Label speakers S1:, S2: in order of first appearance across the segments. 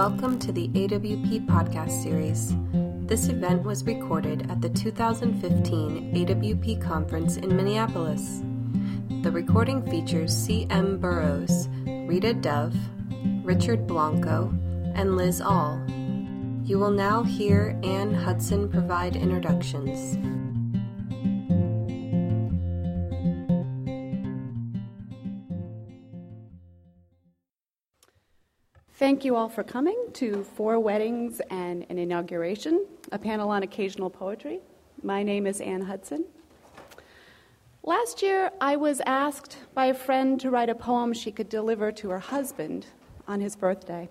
S1: Welcome to the AWP podcast series. This event was recorded at the 2015 AWP conference in Minneapolis. The recording features C.M. Burroughs, Rita Dove, Richard Blanco, and Liz Ahl. You will now hear Ann Hudson provide introductions.
S2: Thank you all for coming to Four Weddings and an Inauguration, a panel on occasional poetry. My name is Ann Hudson. Last year, I was asked by a friend to write a poem she could deliver to her husband on his birthday.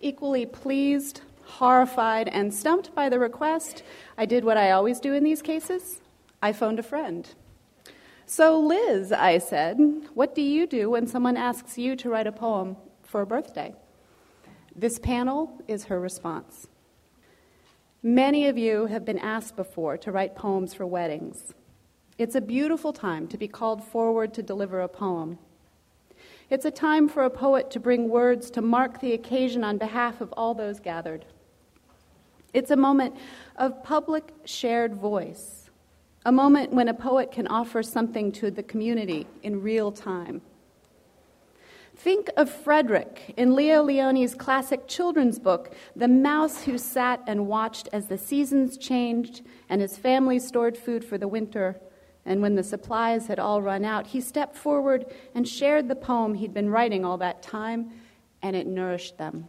S2: Equally pleased, horrified, and stumped by the request, I did what I always do in these cases I phoned a friend. So, Liz, I said, what do you do when someone asks you to write a poem for a birthday? This panel is her response. Many of you have been asked before to write poems for weddings. It's a beautiful time to be called forward to deliver a poem. It's a time for a poet to bring words to mark the occasion on behalf of all those gathered. It's a moment of public shared voice, a moment when a poet can offer something to the community in real time. Think of Frederick in Leo Lionni classic children's book, The Mouse Who Sat and Watched as the Seasons Changed and his family stored food for the winter. And when the supplies had all run out, he stepped forward and shared the poem he'd been writing all that time, and it nourished them.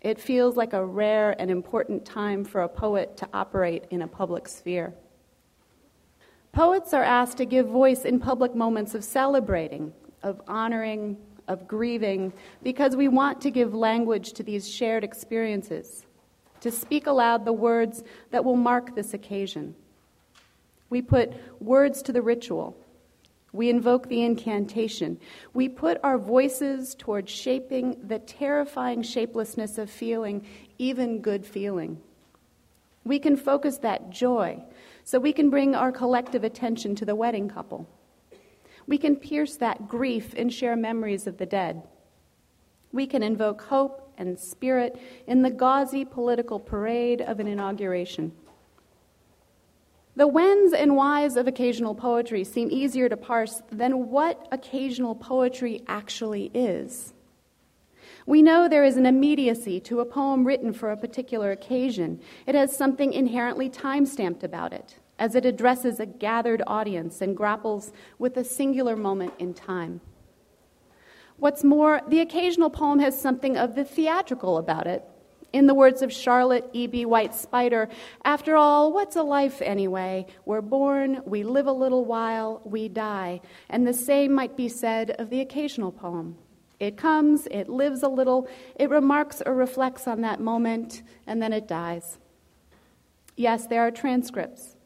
S2: It feels like a rare and important time for a poet to operate in a public sphere. Poets are asked to give voice in public moments of celebrating, of honoring, of grieving, because we want to give language to these shared experiences, to speak aloud the words that will mark this occasion. We put words to the ritual. We invoke the incantation. We put our voices towards shaping the terrifying shapelessness of feeling, even good feeling. We can focus that joy so we can bring our collective attention to the wedding couple. We can pierce that grief and share memories of the dead. We can invoke hope and spirit in the gauzy political parade of an inauguration. The whens and whys of occasional poetry seem easier to parse than what occasional poetry actually is. We know there is an immediacy to a poem written for a particular occasion. It has something inherently time stamped about it as it addresses a gathered audience and grapples with a singular moment in time. What's more, the occasional poem has something of the theatrical about it. In the words of Charlotte E.B. White Spider, after all, what's a life anyway? We're born, we live a little while, we die. And the same might be said of the occasional poem. It comes, it lives a little, it remarks or reflects on that moment, and then it dies. Yes, there are transcripts.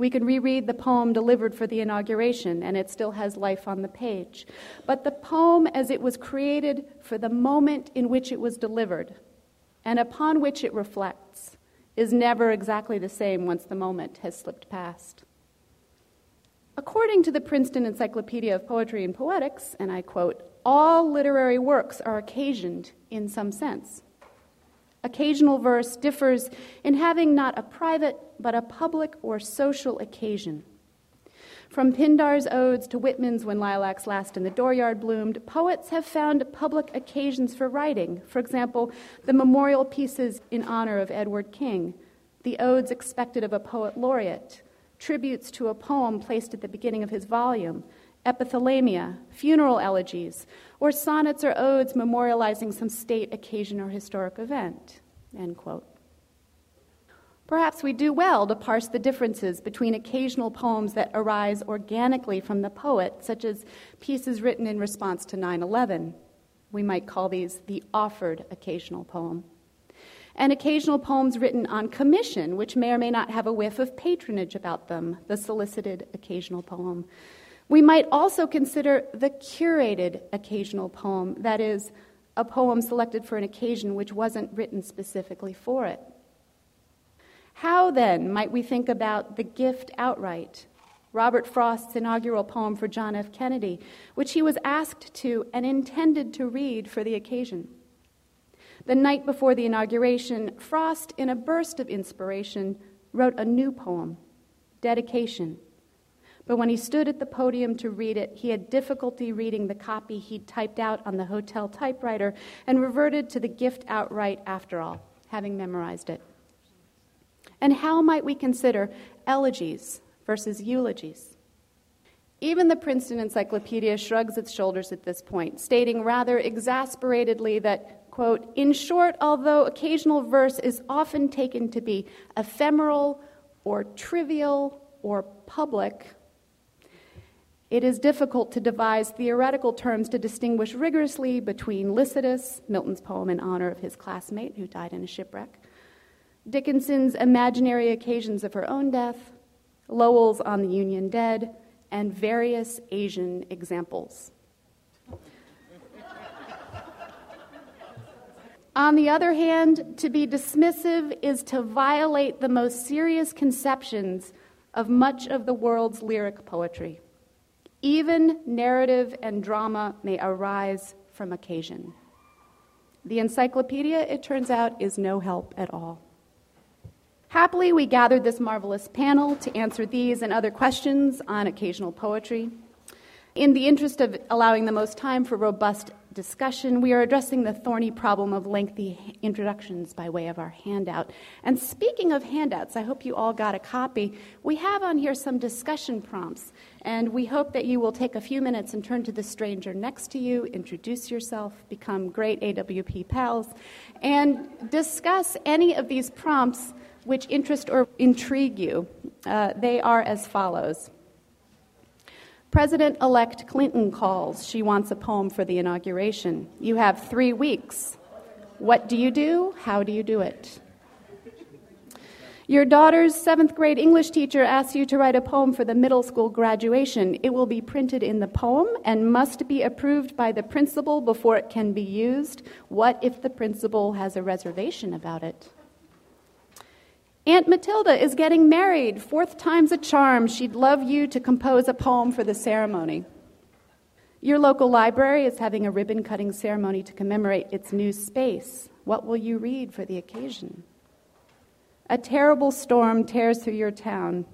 S2: We can reread the poem delivered for the inauguration, and it still has life on the page. But the poem, as it was created for the moment in which it was delivered, and upon which it reflects, is never exactly the same once the moment has slipped past. According to the Princeton Encyclopedia of Poetry and Poetics, and I quote, all literary works are occasioned in some sense. Occasional verse differs in having not a private, but a public or social occasion. From Pindar's odes to Whitman's When Lilacs Last in the Dooryard Bloomed, poets have found public occasions for writing. For example, the memorial pieces in honor of Edward King, the odes expected of a poet laureate, tributes to a poem placed at the beginning of his volume, epithalamia, funeral elegies, or sonnets or odes memorializing some state, occasion, or historic event. End quote. Perhaps we do well to parse the differences between occasional poems that arise organically from the poet, such as pieces written in response to 9 11. We might call these the offered occasional poem. And occasional poems written on commission, which may or may not have a whiff of patronage about them, the solicited occasional poem. We might also consider the curated occasional poem, that is, a poem selected for an occasion which wasn't written specifically for it. How then might we think about The Gift Outright, Robert Frost's inaugural poem for John F. Kennedy, which he was asked to and intended to read for the occasion? The night before the inauguration, Frost, in a burst of inspiration, wrote a new poem, Dedication. But when he stood at the podium to read it, he had difficulty reading the copy he'd typed out on the hotel typewriter and reverted to the gift outright after all, having memorized it. And how might we consider elegies versus eulogies? Even the Princeton Encyclopedia shrugs its shoulders at this point, stating rather exasperatedly that, quote, in short, although occasional verse is often taken to be ephemeral or trivial or public, it is difficult to devise theoretical terms to distinguish rigorously between Lycidas, Milton's poem in honor of his classmate who died in a shipwreck, Dickinson's imaginary occasions of her own death, Lowell's on the Union Dead, and various Asian examples. On the other hand, to be dismissive is to violate the most serious conceptions of much of the world's lyric poetry. Even narrative and drama may arise from occasion. The encyclopedia, it turns out, is no help at all. Happily, we gathered this marvelous panel to answer these and other questions on occasional poetry. In the interest of allowing the most time for robust discussion, we are addressing the thorny problem of lengthy introductions by way of our handout. And speaking of handouts, I hope you all got a copy. We have on here some discussion prompts, and we hope that you will take a few minutes and turn to the stranger next to you, introduce yourself, become great AWP pals, and discuss any of these prompts which interest or intrigue you. Uh, they are as follows. President elect Clinton calls. She wants a poem for the inauguration. You have three weeks. What do you do? How do you do it? Your daughter's seventh grade English teacher asks you to write a poem for the middle school graduation. It will be printed in the poem and must be approved by the principal before it can be used. What if the principal has a reservation about it? Aunt Matilda is getting married. Fourth time's a charm. She'd love you to compose a poem for the ceremony. Your local library is having a ribbon cutting ceremony to commemorate its new space. What will you read for the occasion? A terrible storm tears through your town.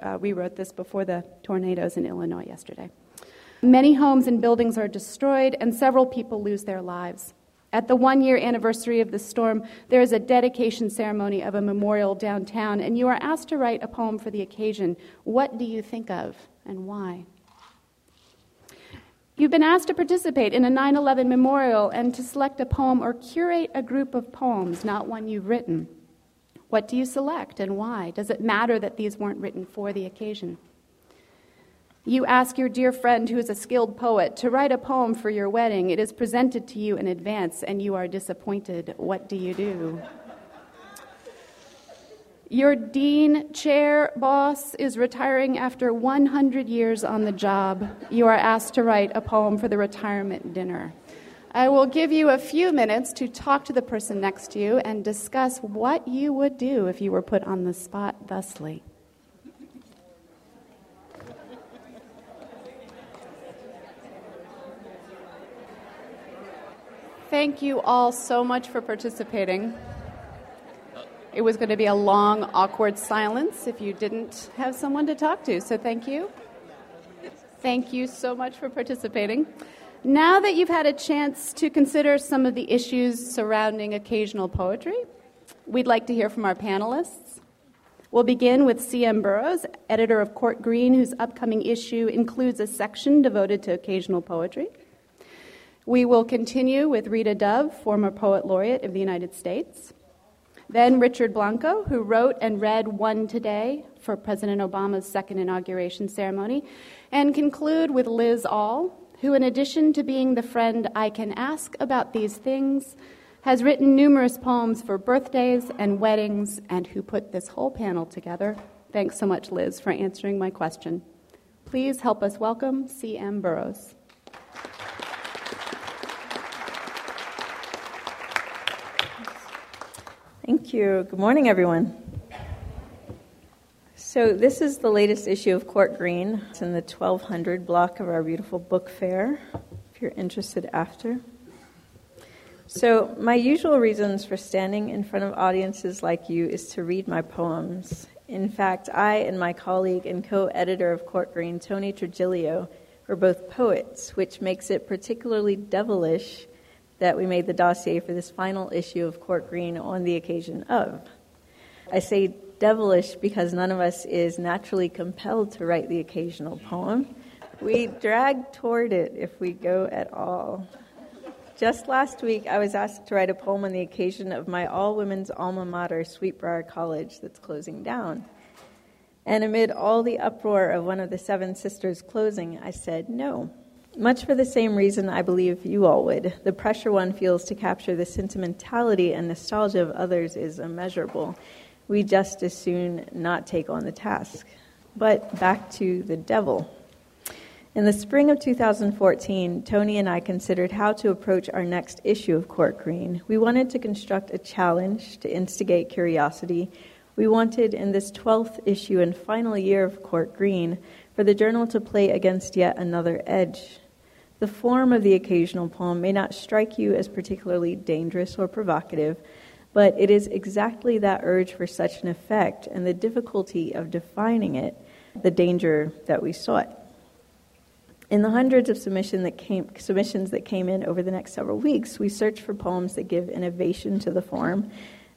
S2: Uh, we wrote this before the tornadoes in Illinois yesterday. Many homes and buildings are destroyed, and several people lose their lives. At the one year anniversary of the storm, there is a dedication ceremony of a memorial downtown, and you are asked to write a poem for the occasion. What do you think of, and why? You've been asked to participate in a 9 11 memorial and to select a poem or curate a group of poems, not one you've written. What do you select and why? Does it matter that these weren't written for the occasion? You ask your dear friend, who is a skilled poet, to write a poem for your wedding. It is presented to you in advance, and you are disappointed. What do you do? Your dean chair boss is retiring after 100 years on the job. You are asked to write a poem for the retirement dinner. I will give you a few minutes to talk to the person next to you and discuss what you would do if you were put on the spot thusly. Thank you all so much for participating. It was going to be a long, awkward silence if you didn't have someone to talk to, so thank you. Thank you so much for participating. Now that you've had a chance to consider some of the issues surrounding occasional poetry, we'd like to hear from our panelists. We'll begin with C.M. Burroughs, editor of Court Green, whose upcoming issue includes a section devoted to occasional poetry. We will continue with Rita Dove, former Poet Laureate of the United States. Then Richard Blanco, who wrote and read One Today for President Obama's second inauguration ceremony. And conclude with Liz Ahl, who, in addition to being the friend I can ask about these things, has written numerous poems for birthdays and weddings, and who put this whole panel together. Thanks so much, Liz, for answering my question. Please help us welcome C.M. Burroughs.
S3: Thank you. Good morning, everyone. So, this is the latest issue of Court Green. It's in the 1200 block of our beautiful book fair, if you're interested after. So, my usual reasons for standing in front of audiences like you is to read my poems. In fact, I and my colleague and co editor of Court Green, Tony Trigilio, were both poets, which makes it particularly devilish that we made the dossier for this final issue of Court Green on the occasion of. I say devilish because none of us is naturally compelled to write the occasional poem. We drag toward it if we go at all. Just last week, I was asked to write a poem on the occasion of my all women's alma mater, Sweet Briar College, that's closing down. And amid all the uproar of one of the seven sisters closing, I said no. Much for the same reason I believe you all would. The pressure one feels to capture the sentimentality and nostalgia of others is immeasurable. We just as soon not take on the task. But back to the devil. In the spring of 2014, Tony and I considered how to approach our next issue of Court Green. We wanted to construct a challenge to instigate curiosity. We wanted, in this 12th issue and final year of Court Green, for the journal to play against yet another edge. The form of the occasional poem may not strike you as particularly dangerous or provocative, but it is exactly that urge for such an effect and the difficulty of defining it, the danger that we sought. In the hundreds of submission that came, submissions that came in over the next several weeks, we searched for poems that give innovation to the form,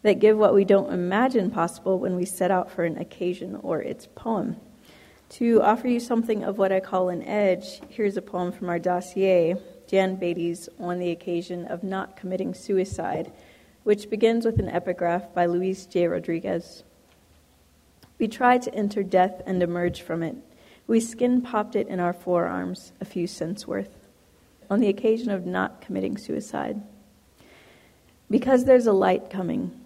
S3: that give what we don't imagine possible when we set out for an occasion or its poem. To offer you something of what I call an edge, here's a poem from our dossier, Jan Beatty's On the Occasion of Not Committing Suicide, which begins with an epigraph by Luis J. Rodriguez. We tried to enter death and emerge from it we skin popped it in our forearms, a few cents worth, on the occasion of not committing suicide. Because there's a light coming,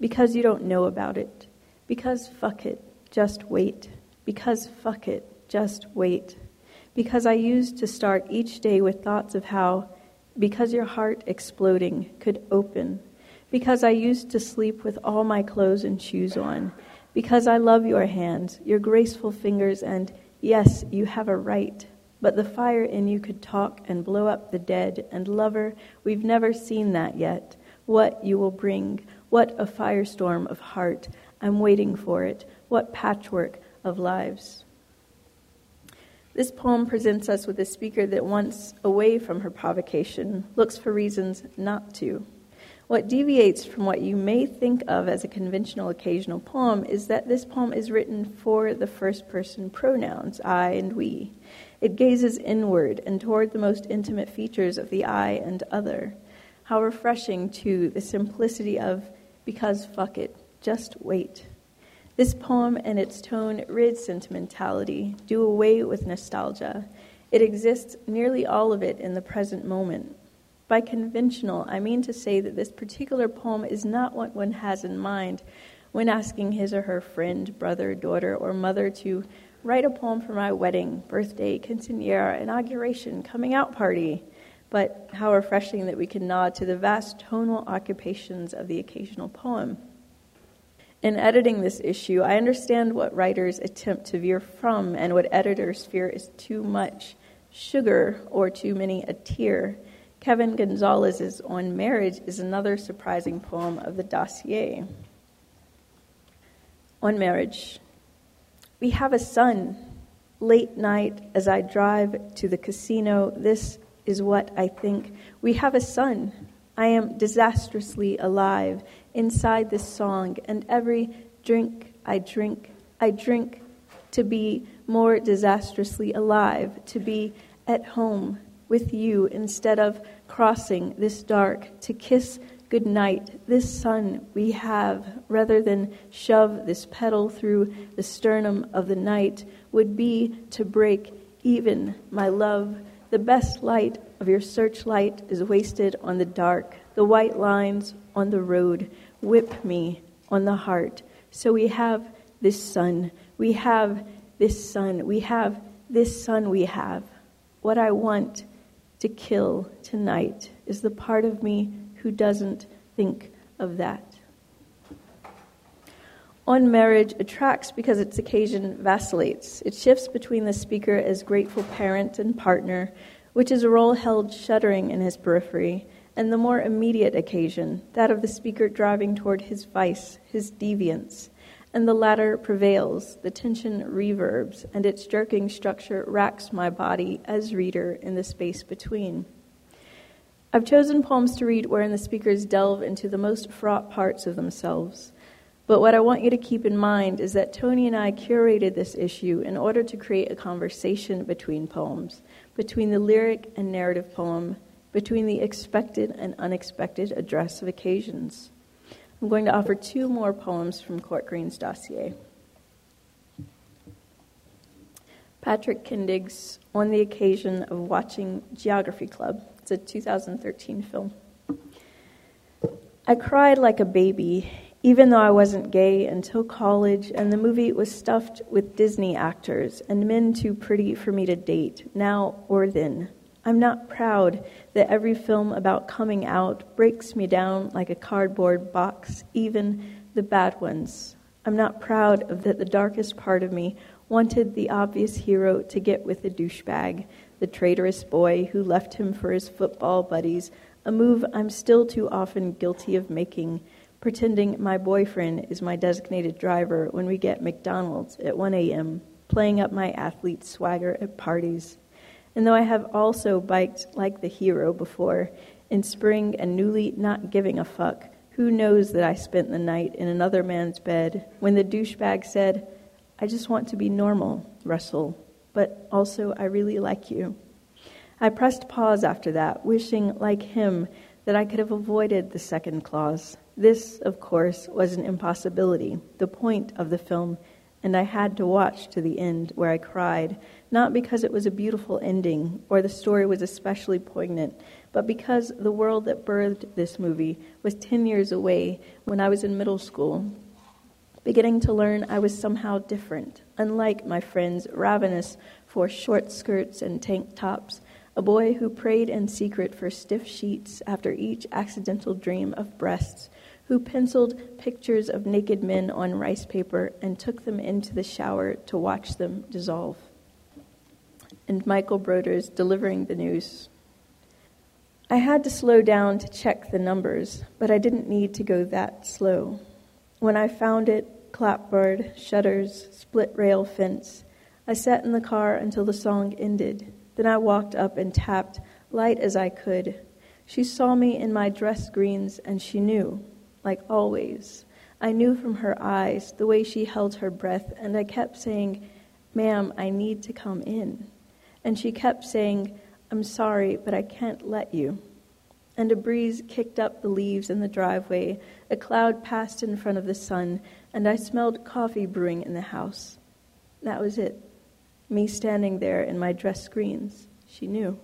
S3: because you don't know about it, because fuck it, just wait, because fuck it, just wait. Because I used to start each day with thoughts of how, because your heart exploding could open, because I used to sleep with all my clothes and shoes on, because I love your hands, your graceful fingers, and yes, you have a right. But the fire in you could talk and blow up the dead. And, lover, we've never seen that yet. What you will bring. What a firestorm of heart. I'm waiting for it. What patchwork of lives. This poem presents us with a speaker that wants away from her provocation, looks for reasons not to. What deviates from what you may think of as a conventional occasional poem is that this poem is written for the first person pronouns, I and we. It gazes inward and toward the most intimate features of the I and other. How refreshing, too, the simplicity of, because fuck it, just wait. This poem and its tone rid sentimentality, do away with nostalgia. It exists, nearly all of it, in the present moment. By conventional, I mean to say that this particular poem is not what one has in mind when asking his or her friend, brother, daughter, or mother to write a poem for my wedding, birthday, quinceanera, inauguration, coming out party. But how refreshing that we can nod to the vast tonal occupations of the occasional poem. In editing this issue, I understand what writers attempt to veer from and what editors fear is too much sugar or too many a tear. Kevin Gonzalez's On Marriage is another surprising poem of the dossier. On Marriage. We have a son. Late night as I drive to the casino, this is what I think. We have a son. I am disastrously alive inside this song, and every drink I drink, I drink to be more disastrously alive, to be at home with you instead of crossing this dark to kiss goodnight, this sun we have, rather than shove this petal through the sternum of the night, would be to break even, my love. The best light of your searchlight is wasted on the dark. The white lines on the road whip me on the heart. So we have this son, We have this son, We have this son, we have. What I want to kill tonight is the part of me who doesn't think of that. On marriage attracts because its occasion vacillates. It shifts between the speaker as grateful parent and partner, which is a role held shuddering in his periphery, and the more immediate occasion, that of the speaker driving toward his vice, his deviance, and the latter prevails, the tension reverbs, and its jerking structure racks my body as reader in the space between. I've chosen poems to read wherein the speakers delve into the most fraught parts of themselves. But what I want you to keep in mind is that Tony and I curated this issue in order to create a conversation between poems, between the lyric and narrative poem, between the expected and unexpected address of occasions. I'm going to offer two more poems from Court Green's dossier. Patrick Kindig's On the Occasion of Watching Geography Club. It's a 2013 film. I cried like a baby, even though I wasn't gay until college, and the movie was stuffed with Disney actors and men too pretty for me to date, now or then. I'm not proud that every film about coming out breaks me down like a cardboard box, even the bad ones. I'm not proud of that the darkest part of me wanted the obvious hero to get with the douchebag, the traitorous boy who left him for his football buddies, a move I'm still too often guilty of making, pretending my boyfriend is my designated driver when we get McDonald's at 1 a.m., playing up my athlete swagger at parties. And though I have also biked like the hero before, in spring and newly not giving a fuck, who knows that I spent the night in another man's bed when the douchebag said, I just want to be normal, Russell, but also I really like you. I pressed pause after that, wishing, like him, that I could have avoided the second clause. This, of course, was an impossibility, the point of the film, and I had to watch to the end, where I cried, not because it was a beautiful ending or the story was especially poignant, but because the world that birthed this movie was 10 years away when I was in middle school beginning to learn I was somehow different, unlike my friends ravenous for short skirts and tank tops, a boy who prayed in secret for stiff sheets after each accidental dream of breasts, who penciled pictures of naked men on rice paper and took them into the shower to watch them dissolve. And Michael Broders delivering the news. I had to slow down to check the numbers, but I didn't need to go that slow. When I found it, clapboard, shutters, split rail fence. I sat in the car until the song ended. Then I walked up and tapped, light as I could. She saw me in my dress greens, and she knew, like always. I knew from her eyes, the way she held her breath, and I kept saying, Ma'am, I need to come in. And she kept saying, I'm sorry, but I can't let you and a breeze kicked up the leaves in the driveway. A cloud passed in front of the sun, and I smelled coffee brewing in the house. That was it. Me standing there in my dress screens. She knew.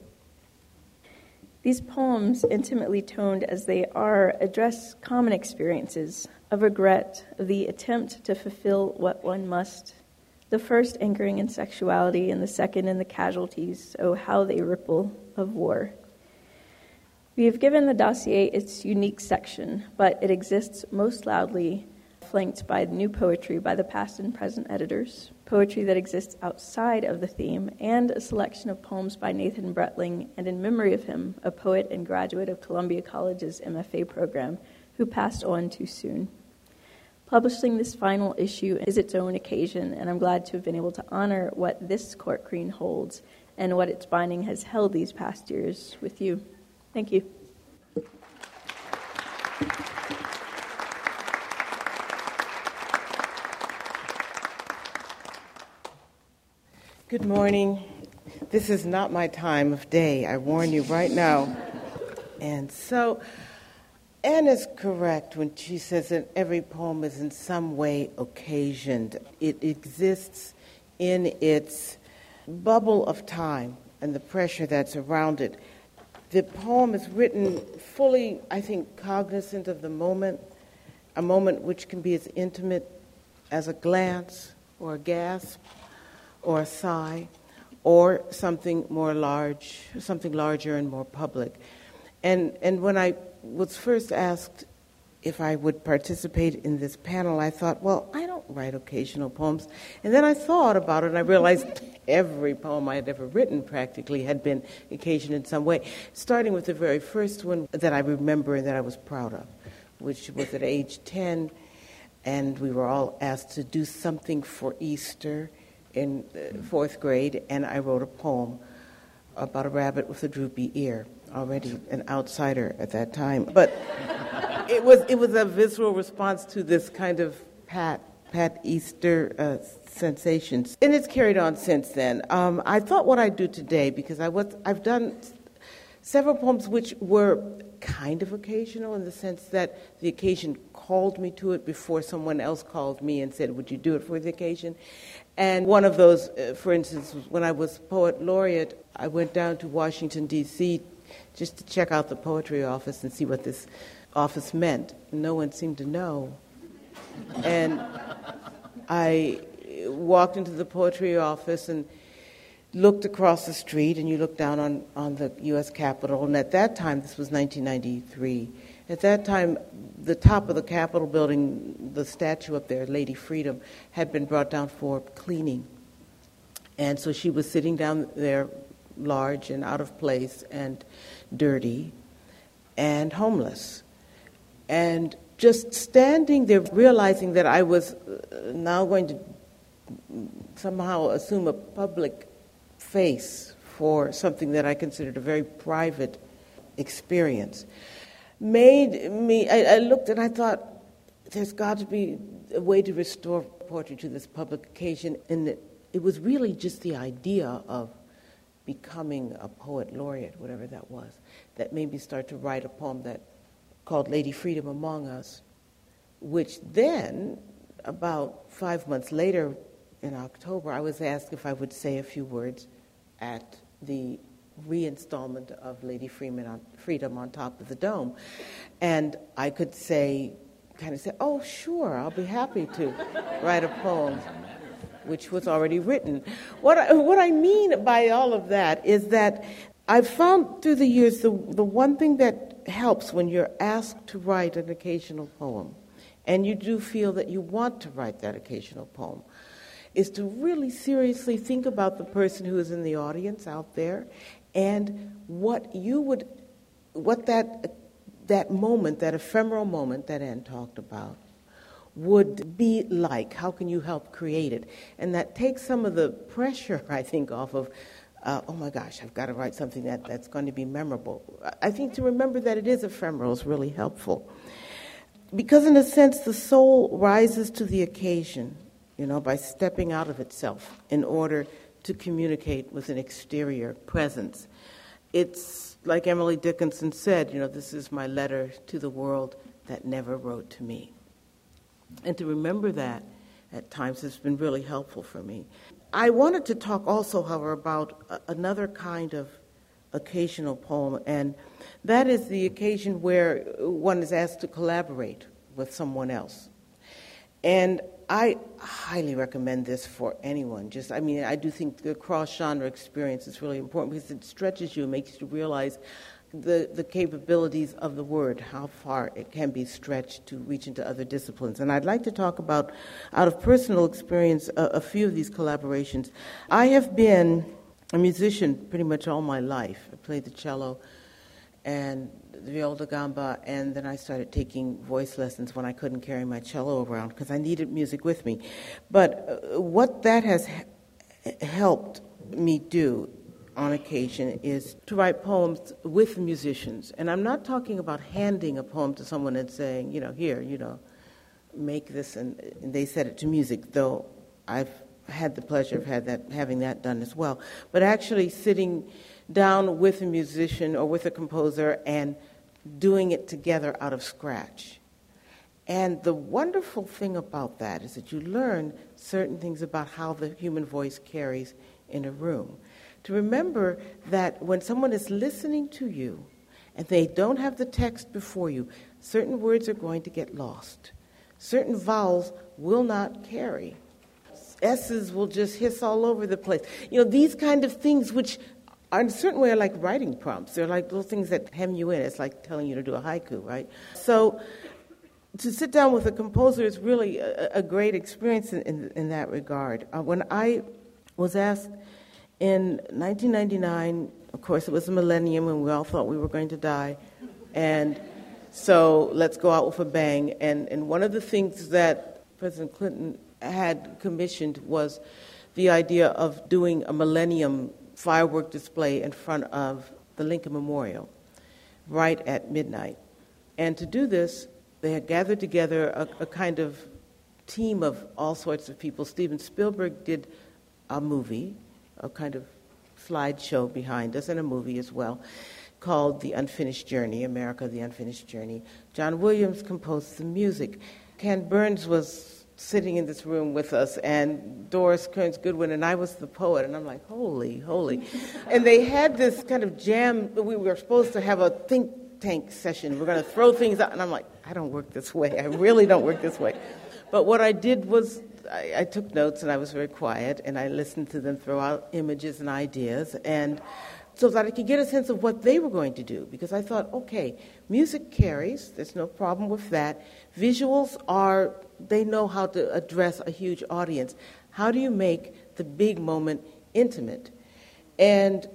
S3: These poems, intimately toned as they are, address common experiences of regret, of the attempt to fulfill what one must. The first anchoring in sexuality, and the second in the casualties, oh, how they ripple, of war. We have given the dossier its unique section, but it exists most loudly flanked by new poetry by the past and present editors, poetry that exists outside of the theme, and a selection of poems by Nathan Bretling, and in memory of him, a poet and graduate of Columbia College's MFA program who passed on too soon. Publishing this final issue is its own occasion, and I'm glad to have been able to honor what this court green holds and what its binding has held these past years with you. Thank you.
S4: Good morning. This is not my time of day. I warn you right now. And so, Ann is correct when she says that every poem is in some way occasioned. It exists in its bubble of time and the pressure that's around it the poem is written fully, I think, cognizant of the moment, a moment which can be as intimate as a glance or a gasp or a sigh or something more large, something larger and more public. And, and when I was first asked if I would participate in this panel, I thought, well, I don't write occasional poems. And then I thought about it and I realized every poem I had ever written practically had been occasioned in some way, starting with the very first one that I remember and that I was proud of, which was at age 10, and we were all asked to do something for Easter in uh, fourth grade, and I wrote a poem about a rabbit with a droopy ear, already an outsider at that time. But it was it was a visceral response to this kind of pat pat Easter uh, sensations, and it's carried on since then. Um, I thought what I'd do today because I was I've done several poems which were kind of occasional in the sense that the occasion called me to it before someone else called me and said, "Would you do it for the occasion?" And one of those, uh, for instance, when I was poet laureate, I went down to Washington D.C. just to check out the poetry office and see what this office meant. No one seemed to know. And I walked into the poetry office and looked across the street, and you looked down on, on the U.S. Capitol. And at that time, this was 1993, at that time, the top of the Capitol building, the statue up there, Lady Freedom, had been brought down for cleaning. And so she was sitting down there, large and out of place and dirty and homeless and just standing there, realizing that I was uh, now going to somehow assume a public face for something that I considered a very private experience, made me. I, I looked and I thought, there's got to be a way to restore poetry to this public occasion. And it, it was really just the idea of becoming a poet laureate, whatever that was, that made me start to write a poem that called Lady Freedom Among Us, which then, about five months later in October, I was asked if I would say a few words at the reinstallment of Lady Freeman on, Freedom on top of the dome. And I could say, kind of say, oh, sure, I'll be happy to write a poem, which was already written. What I, what I mean by all of that is that I've found through the years the, the one thing that helps when you're asked to write an occasional poem, and you do feel that you want to write that occasional poem, is to really seriously think about the person who is in the audience out there and what you would, what that, that moment, that ephemeral moment that Ann talked about, would be like. How can you help create it? And that takes some of the pressure, I think, off of uh, oh my gosh, I've got to write something that, that's going to be memorable. I think to remember that it is ephemeral is really helpful. Because, in a sense, the soul rises to the occasion, you know, by stepping out of itself in order to communicate with an exterior presence. It's like Emily Dickinson said, you know, this is my letter to the world that never wrote to me. And to remember that at times has been really helpful for me. I wanted to talk also, however, about another kind of occasional poem, and that is the occasion where one is asked to collaborate with someone else. And I highly recommend this for anyone. Just, I mean, I do think the cross genre experience is really important because it stretches you, and makes you realize the, the capabilities of the word, how far it can be stretched to reach into other disciplines. And I'd like to talk about, out of personal experience, a, a few of these collaborations. I have been a musician pretty much all my life. I played the cello and viola gamba, and then I started taking voice lessons when I couldn't carry my cello around because I needed music with me. But uh, what that has helped me do on occasion is to write poems with musicians. And I'm not talking about handing a poem to someone and saying, you know, here, you know, make this, and, and they set it to music, though I've had the pleasure of had that, having that done as well. But actually sitting down with a musician or with a composer and doing it together out of scratch. And the wonderful thing about that is that you learn certain things about how the human voice carries in a room to remember that when someone is listening to you and they don't have the text before you, certain words are going to get lost. Certain vowels will not carry. S's will just hiss all over the place. You know, these kind of things, which in a certain way are like writing prompts. They're like little things that hem you in. It's like telling you to do a haiku, right? So to sit down with a composer is really a, a great experience in, in, in that regard. Uh, when I was asked in 1999, of course, it was the millennium, and we all thought we were going to die. And so let's go out with a bang. And, and one of the things that President Clinton had commissioned was the idea of doing a millennium firework display in front of the Lincoln Memorial right at midnight. And to do this, they had gathered together a, a kind of team of all sorts of people. Steven Spielberg did a movie, a kind of slideshow behind us, and a movie as well, called The Unfinished Journey America, The Unfinished Journey. John Williams composed the music. Ken Burns was sitting in this room with us, and Doris Kearns Goodwin, and I was the poet, and I'm like, holy, holy. and they had this kind of jam. We were supposed to have a think tank session. We're going to throw things out, and I'm like, I don't work this way. I really don't work this way. But what I did was I, I, took notes and I was very quiet and I listened to them throw out images and ideas and so that I could get a sense of what they were going to do because I thought, okay, music carries, there's no problem with that. Visuals are, they know how to address a huge audience. How do you make the big moment intimate? And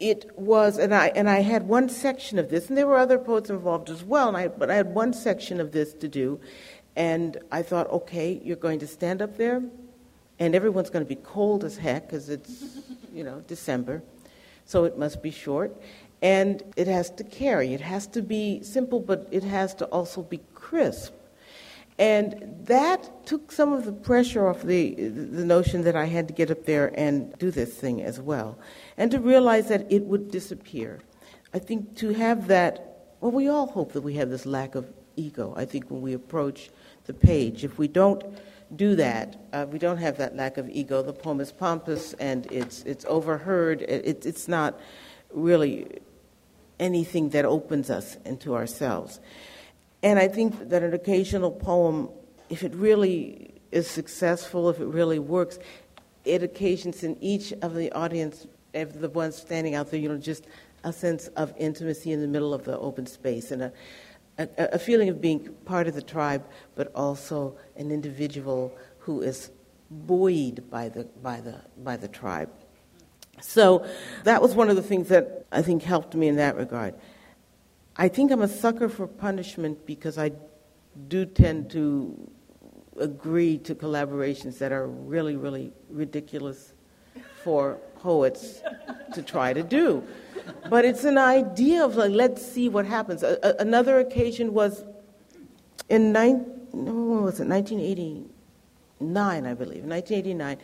S4: it was, and I, and I had one section of this, and there were other poets involved as well, I, but I had one section of this to do, and I thought, okay, you're going to stand up there, and everyone's going to be cold as heck because it's, you know, December. So it must be short. And it has to carry. It has to be simple, but it has to also be crisp. And that took some of the pressure off the, the notion that I had to get up there and do this thing as well. And to realize that it would disappear. I think to have that, well, we all hope that we have this lack of ego. I think when we approach the page. If we don't do that, uh, we don't have that lack of ego. The poem is pompous and it's, it's overheard. It, it's not really anything that opens us into ourselves. And I think that an occasional poem, if it really is successful, if it really works, it occasions in each of the audience, of the ones standing out there, you know, just a sense of intimacy in the middle of the open space and a, a, a feeling of being part of the tribe, but also an individual who is buoyed by the, by the, by the tribe. So that was one of the things that I think helped me in that regard. I think I'm a sucker for punishment because I do tend to agree to collaborations that are really, really ridiculous for poets to try to do but it's an idea of like, let's see what happens. A, a, another occasion was in when was it? 1989, I believe. 1989.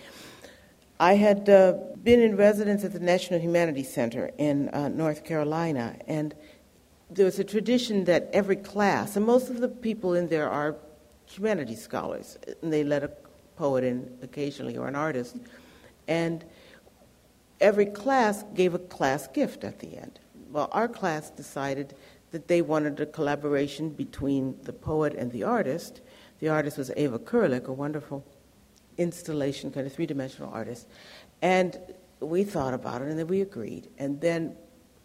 S4: I had uh, been in residence at the National Humanities Center in uh, North Carolina, and there was a tradition that every class, and most of the people in there are humanities scholars, and they let a poet in occasionally or an artist, and every class gave a class gift at the end. Well, our class decided that they wanted a collaboration between the poet and the artist. The artist was Ava Kurlik, a wonderful installation, kind of three dimensional artist. And we thought about it and then we agreed. And then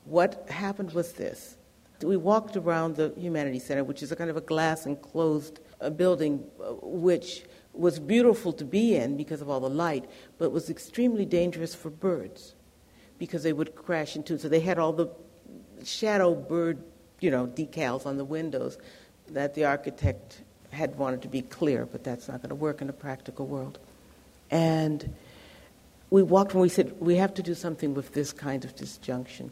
S4: what happened was this. We walked around the Humanities Center, which is a kind of a glass enclosed uh, building, uh, which was beautiful to be in because of all the light, but was extremely dangerous for birds because they would crash into. it. So they had all the shadow bird, you know, decals on the windows that the architect had wanted to be clear, but that's not going to work in a practical world. And we walked and we said, we have to do something with this kind of disjunction.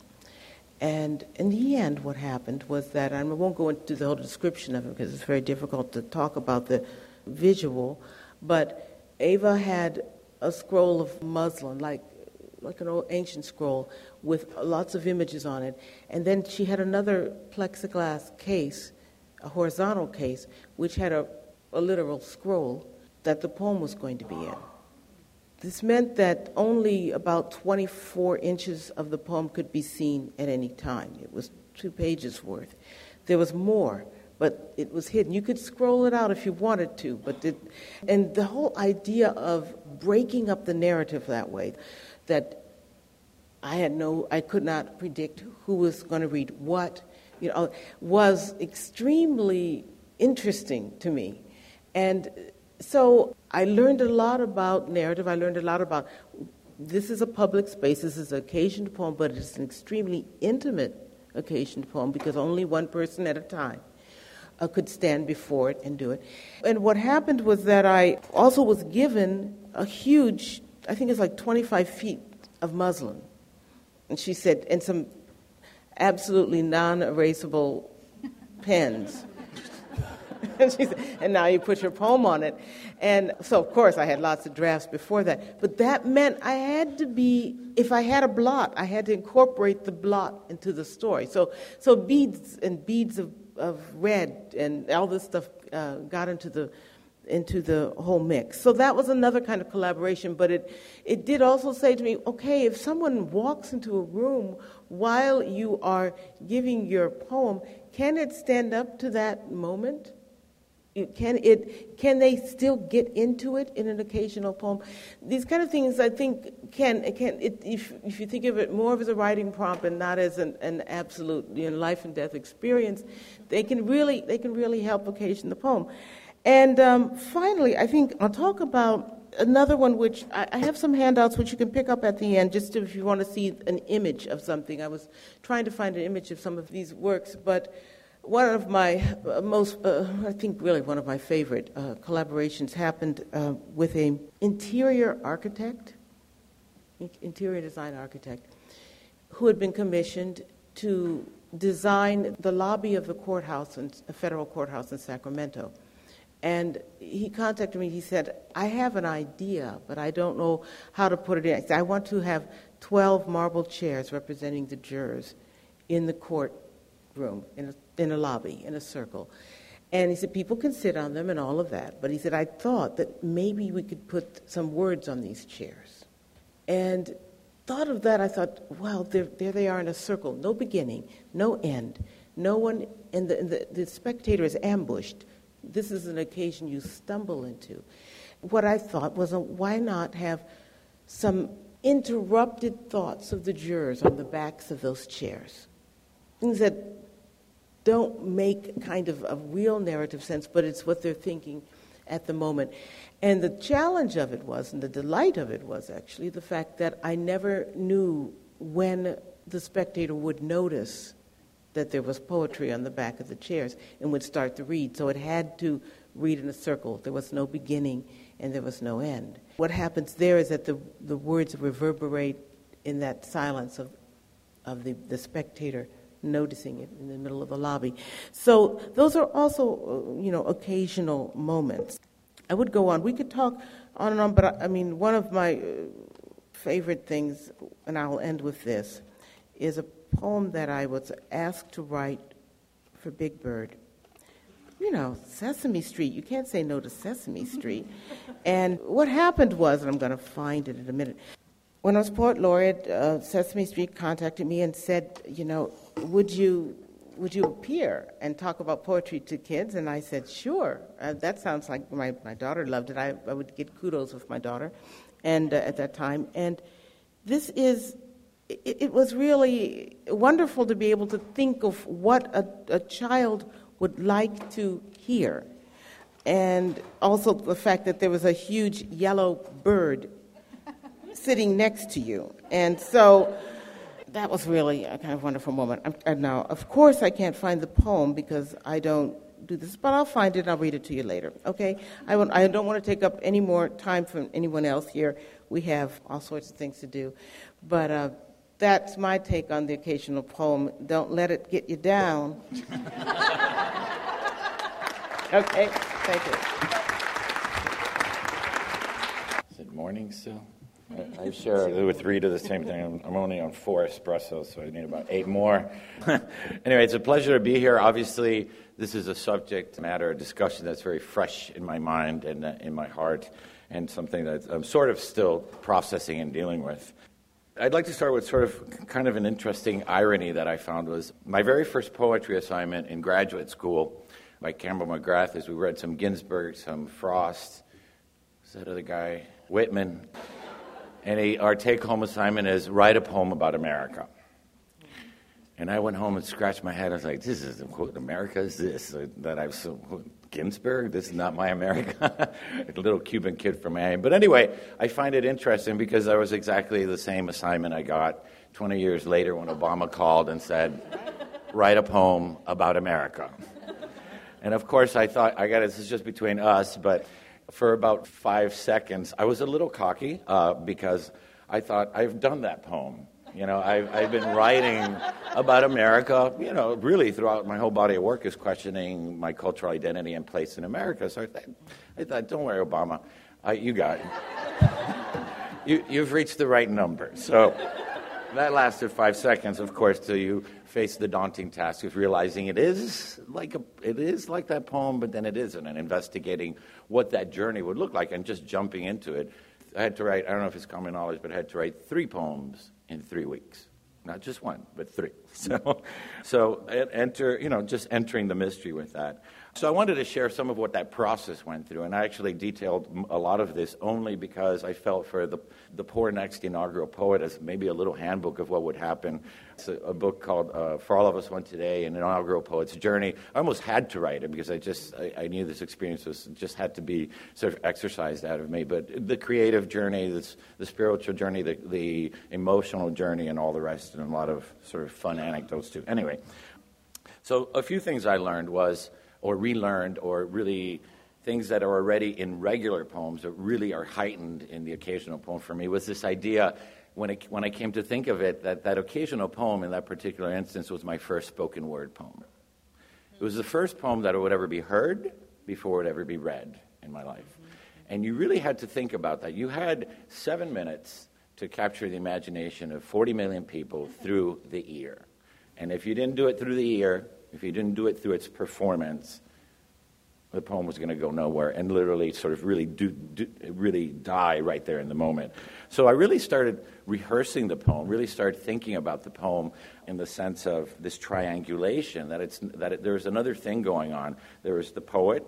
S4: And in the end, what happened was that, I won't go into the whole description of it because it's very difficult to talk about the visual, but Ava had a scroll of muslin, like like an old ancient scroll with lots of images on it. And then she had another plexiglass case, a horizontal case, which had a, a literal scroll that the poem was going to be in. This meant that only about 24 inches of the poem could be seen at any time. It was two pages worth. There was more but it was hidden. You could scroll it out if you wanted to, but it, and the whole idea of breaking up the narrative that way, that I had no, I could not predict who was going to read what, you know, was extremely interesting to me. And so I learned a lot about narrative. I learned a lot about this is a public space, this is an occasioned poem, but it's an extremely intimate occasioned poem because only one person at a time uh, could stand before it and do it. And what happened was that I also was given a huge, I think it's like 25 feet of muslin. And she said, and some absolutely non erasable pens. and, said, and now you put your poem on it. And so, of course, I had lots of drafts before that. But that meant I had to be, if I had a blot, I had to incorporate the blot into the story. So, so beads and beads of, of red and all this stuff uh, got into the into the whole mix. So that was another kind of collaboration, but it, it did also say to me, okay, if someone walks into a room while you are giving your poem, can it stand up to that moment? Can, it, can they still get into it in an occasional poem? These kind of things, I think, can, can it, if, if you think of it more as a writing prompt and not as an, an absolute you know, life and death experience, they can really, they can really help occasion the poem. And um, finally, I think I'll talk about another one which I, I, have some handouts which you can pick up at the end just if you want to see an image of something. I was trying to find an image of some of these works, but one of my uh, most, uh, I think really one of my favorite uh, collaborations happened uh, with an interior architect, interior design architect, who had been commissioned to design the lobby of the courthouse, in, a federal courthouse in Sacramento. And he contacted me. He said, I have an idea, but I don't know how to put it in. I, said, I want to have 12 marble chairs representing the jurors in the courtroom, in a in a lobby, in a circle. And he said, people can sit on them and all of that. But he said, I thought that maybe we could put some words on these chairs. And thought of that, I thought, well, there, there they are in a circle, no beginning, no end. No one, and the, the, the spectator is ambushed. This is an occasion you stumble into. What I thought was, uh, why not have some interrupted thoughts of the jurors on the backs of those chairs? Things that don't make kind of a real narrative sense, but it's what they're thinking at the moment. And the challenge of it was, and the delight of it was actually, the fact that I never knew when the spectator would notice that there was poetry on the back of the chairs and would start to read. So it had to read in a circle. There was no beginning and there was no end. What happens there is that the, the words reverberate in that silence of, of the, the spectator noticing it in the middle of the lobby. So those are also, uh, you know, occasional moments. I would go on. We could talk on and on, but I, I mean, one of my uh, favorite things, and I'll end with this, is a poem that I was asked to write for Big Bird. You know, Sesame Street, you can't say no to Sesame Street. and what happened was, and I'm going to find it in a minute, when I was poet laureate, uh, Sesame Street contacted me and said, you know, would you would you appear and talk about poetry to kids? And I said, sure. Uh, that sounds like my, my daughter loved it. I, I would get kudos with my daughter and uh, at that time. And this is, it, it, was really wonderful to be able to think of what a, a child would like to hear. And also the fact that there was a huge yellow bird sitting next to you. And so that was really a kind of wonderful moment. And now, of course, I can't find the poem because I don't do this, but I'll find it and I'll read it to you later. Okay? I, will, I don't want to take up any more time from anyone else here. We have all sorts of things to do. But uh, that's my take on the occasional poem. Don't let it get you down. okay? Thank you.
S5: Is it morning still? I share with Rita the same thing. I'm only on four espressos, so I need about eight more. anyway, it's a pleasure to be here. Obviously, this is a subject matter, a discussion that's very fresh in my mind and uh, in my heart, and something that I'm sort of still processing and dealing with. I'd like to start with sort of kind of an interesting irony that I found was my very first poetry assignment in graduate school by Campbell McGrath is we read some Ginsberg, some Frost, who's that other guy? Whitman. And he, our take home assignment is write a poem about America. And I went home and scratched my head. I was like, this is, what America is this? That I've, so, Ginsberg? This is not my America. a little Cuban kid from Miami. But anyway, I find it interesting because that was exactly the same assignment I got 20 years later when Obama called and said, write a poem about America. And of course, I thought, I got this is just between us, but for about five seconds, I was a little cocky uh, because I thought, I've done that poem. You know, I've, I've been writing about America, you know, really throughout my whole body of work is questioning my cultural identity and place in America. So I thought, I thought don't worry, Obama, I, you got it. you, you've reached the right number. So that lasted five seconds, of course, till you face the daunting task of realizing it is like a, it is like that poem, but then it isn't, and investigating what that journey would look like, and just jumping into it. I had to write. I don't know if it's common knowledge, but I had to write three poems in three weeks. Not just one, but three. So, so enter, you know, just entering the mystery with that. So I wanted to share some of what that process went through, and I actually detailed a lot of this only because I felt for the, the Poor Next inaugural poet as maybe a little handbook of what would happen. It's a, a book called uh, For All of Us One Today, an inaugural poet's journey. I almost had to write it because I just I, I knew this experience was just had to be sort of exercised out of me. But the creative journey, this, the spiritual journey, the, the emotional journey, and all the rest, and a lot of sort of fun anecdotes too. Anyway, so a few things I learned was or relearned or really things that are already in regular poems that really are heightened in the occasional poem for me was this idea when, it, when I came to think of it that that occasional poem in that particular instance was my first spoken word poem. It was the first poem that would ever be heard before it would ever be read in my life. And you really had to think about that. You had seven minutes to capture the imagination of 40 million people through the ear. And if you didn't do it through the ear, if you didn't do it through its performance, the poem was going to go nowhere and literally sort of really do, do, really die right there in the moment. So I really started rehearsing the poem, really started thinking about the poem in the sense of this triangulation that it's that it, there's another thing going on. There was the poet,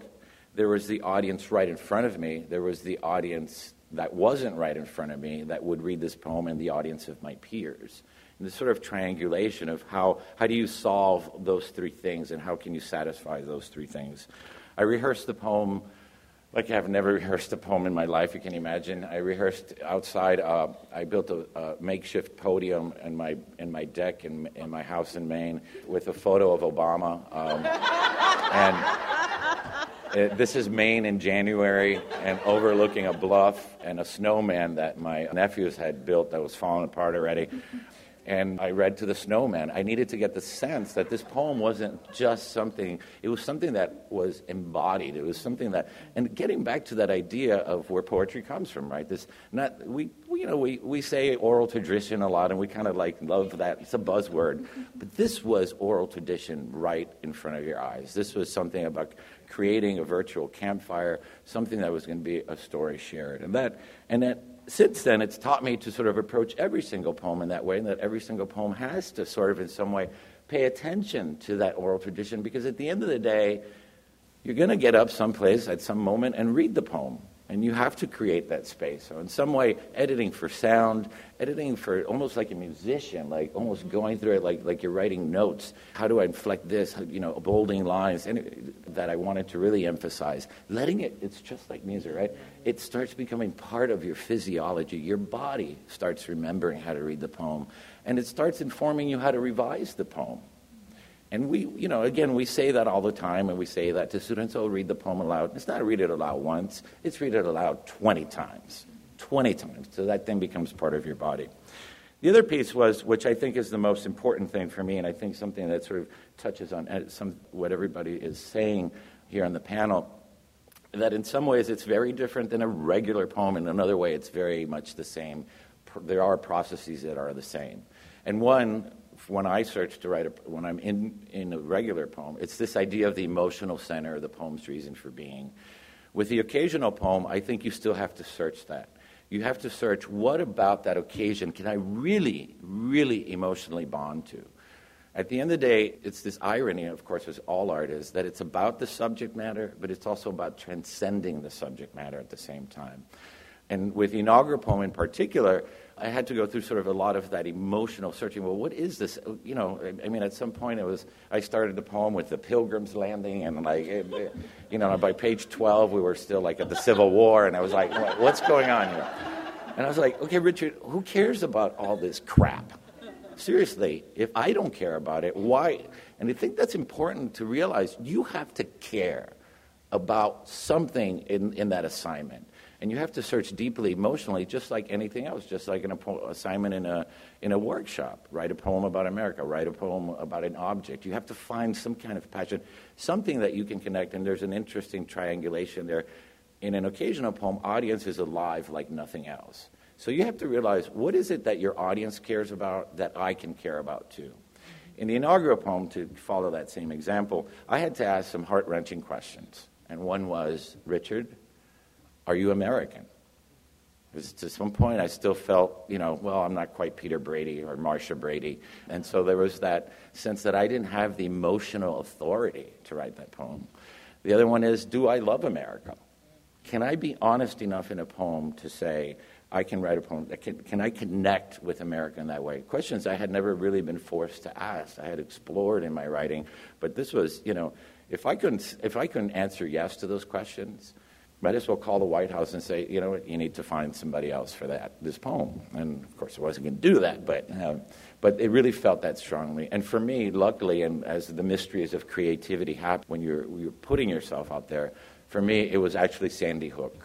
S5: there was the audience right in front of me, there was the audience that wasn't right in front of me that would read this poem, and the audience of my peers this sort of triangulation of how, how do you solve those three things and how can you satisfy those three things. I rehearsed the poem like I've never rehearsed a poem in my life, you can imagine. I rehearsed outside. Uh, I built a, a, makeshift podium in my, in my deck in, in my house in Maine with a photo of Obama. Um, and it, this is Maine in January and overlooking a bluff and a snowman that my nephews had built that was falling apart already and I read to the snowman. I needed to get the sense that this poem wasn't just something, it was something that was embodied. It was something that, and getting back to that idea of where poetry comes from, right? This, not, we, we you know, we, we say oral tradition a lot and we kind of like love that. It's a buzzword. But this was oral tradition right in front of your eyes. This was something about creating a virtual campfire, something that was going to be a story shared. And that, and that, since then, it's taught me to sort of approach every single poem in that way, and that every single poem has to sort of, in some way, pay attention to that oral tradition, because at the end of the day, you're going to get up someplace at some moment and read the poem. And you have to create that space. So, in some way, editing for sound, editing for almost like a musician, like almost mm-hmm. going through it like, like you're writing notes. How do I inflect this? You know, bolding lines and that I wanted to really emphasize. Letting it, it's just like music, right? It starts becoming part of your physiology. Your body starts remembering how to read the poem, and it starts informing you how to revise the poem. And we, you know, again, we say that all the time, and we say that to students, oh, read the poem aloud. It's not read it aloud once, it's read it aloud 20 times. 20 times. So that thing becomes part of your body. The other piece was, which I think is the most important thing for me, and I think something that sort of touches on uh, some, what everybody is saying here on the panel, that in some ways it's very different than a regular poem. In another way, it's very much the same. There are processes that are the same. And one, when I search to write, a, when I'm in, in a regular poem, it's this idea of the emotional center, the poem's reason for being. With the occasional poem, I think you still have to search that. You have to search what about that occasion can I really, really emotionally bond to? At the end of the day, it's this irony, of course, as all art is, that it's about the subject matter, but it's also about transcending the subject matter at the same time. And with the inaugural poem in particular, I had to go through sort of a lot of that emotional searching. Well, what is this? You know, I, mean, at some point it was, I started the poem with the Pilgrim's Landing, and like, it, it, you know, by page 12, we were still like at the Civil War, and I was like, what's going on here? And I was like, okay, Richard, who cares about all this crap? Seriously, if I don't care about it, why? And I think that's important to realize you have to care about something in, in that assignment. And you have to search deeply emotionally, just like anything else, just like an assignment in a, in a workshop. Write a poem about America, write a poem about an object. You have to find some kind of passion, something that you can connect. And there's an interesting triangulation there. In an occasional poem, audience is alive like nothing else. So you have to realize what is it that your audience cares about that I can care about too. In the inaugural poem, to follow that same example, I had to ask some heart wrenching questions. And one was, Richard, are you American? To some point I still felt, you know, well, I'm not quite Peter Brady or Marcia Brady. And so there was that sense that I didn't have the emotional authority to write that poem. The other one is, do I love America? Can I be honest enough in a poem to say, I can write a poem. Can, can I connect with America in that way? Questions I had never really been forced to ask. I had explored in my writing, but this was, you know, if I couldn't, if I couldn't answer yes to those questions, might as well call the White House and say, you know what, you need to find somebody else for that this poem. And of course, I wasn't going to do that, but uh, but it really felt that strongly. And for me, luckily, and as the mysteries of creativity happen when you're you're putting yourself out there, for me, it was actually Sandy Hook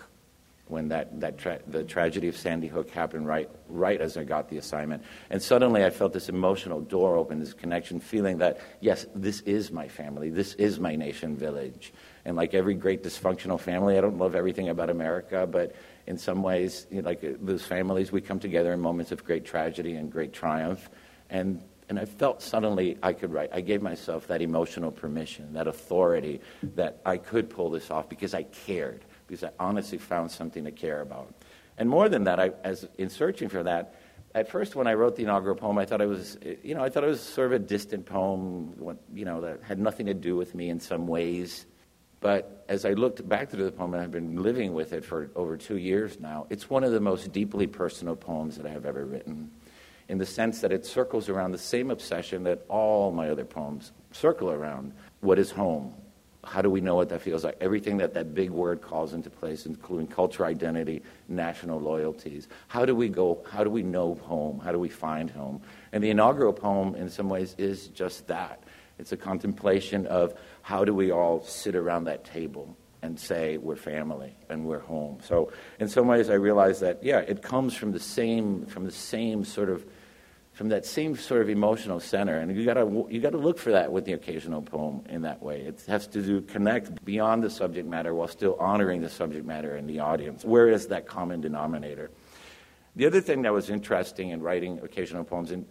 S5: when that, that tra- the tragedy of Sandy Hook happened right, right as I got the assignment. And suddenly I felt this emotional door open, this connection, feeling that, yes, this is my family, this is my nation village. And like every great dysfunctional family, I don't love everything about America, but in some ways, you know, like those families, we come together in moments of great tragedy and great triumph. And, and I felt suddenly I could write. I gave myself that emotional permission, that authority that I could pull this off because I cared because I honestly found something to care about. And more than that, I, as in searching for that, at first when I wrote the inaugural poem, I thought it was, you know, I thought it was sort of a distant poem, you know, that had nothing to do with me in some ways. But as I looked back through the poem, and I've been living with it for over two years now, it's one of the most deeply personal poems that I have ever written, in the sense that it circles around the same obsession that all my other poems circle around what is home? how do we know what that feels like? Everything that that big word calls into place, including culture identity, national loyalties. How do we go? How do we know home? How do we find home? And the inaugural poem, in some ways, is just that. It's a contemplation of how do we all sit around that table and say we're family and we're home. So, in some ways, I realize that yeah, it comes from the same from the same sort of from that same sort of emotional center. And you gotta, you gotta look for that with the occasional poem in that way. It has to do, connect beyond the subject matter while still honoring the subject matter and the audience. Where is that common denominator? The other thing that was interesting in writing occasional poems, and,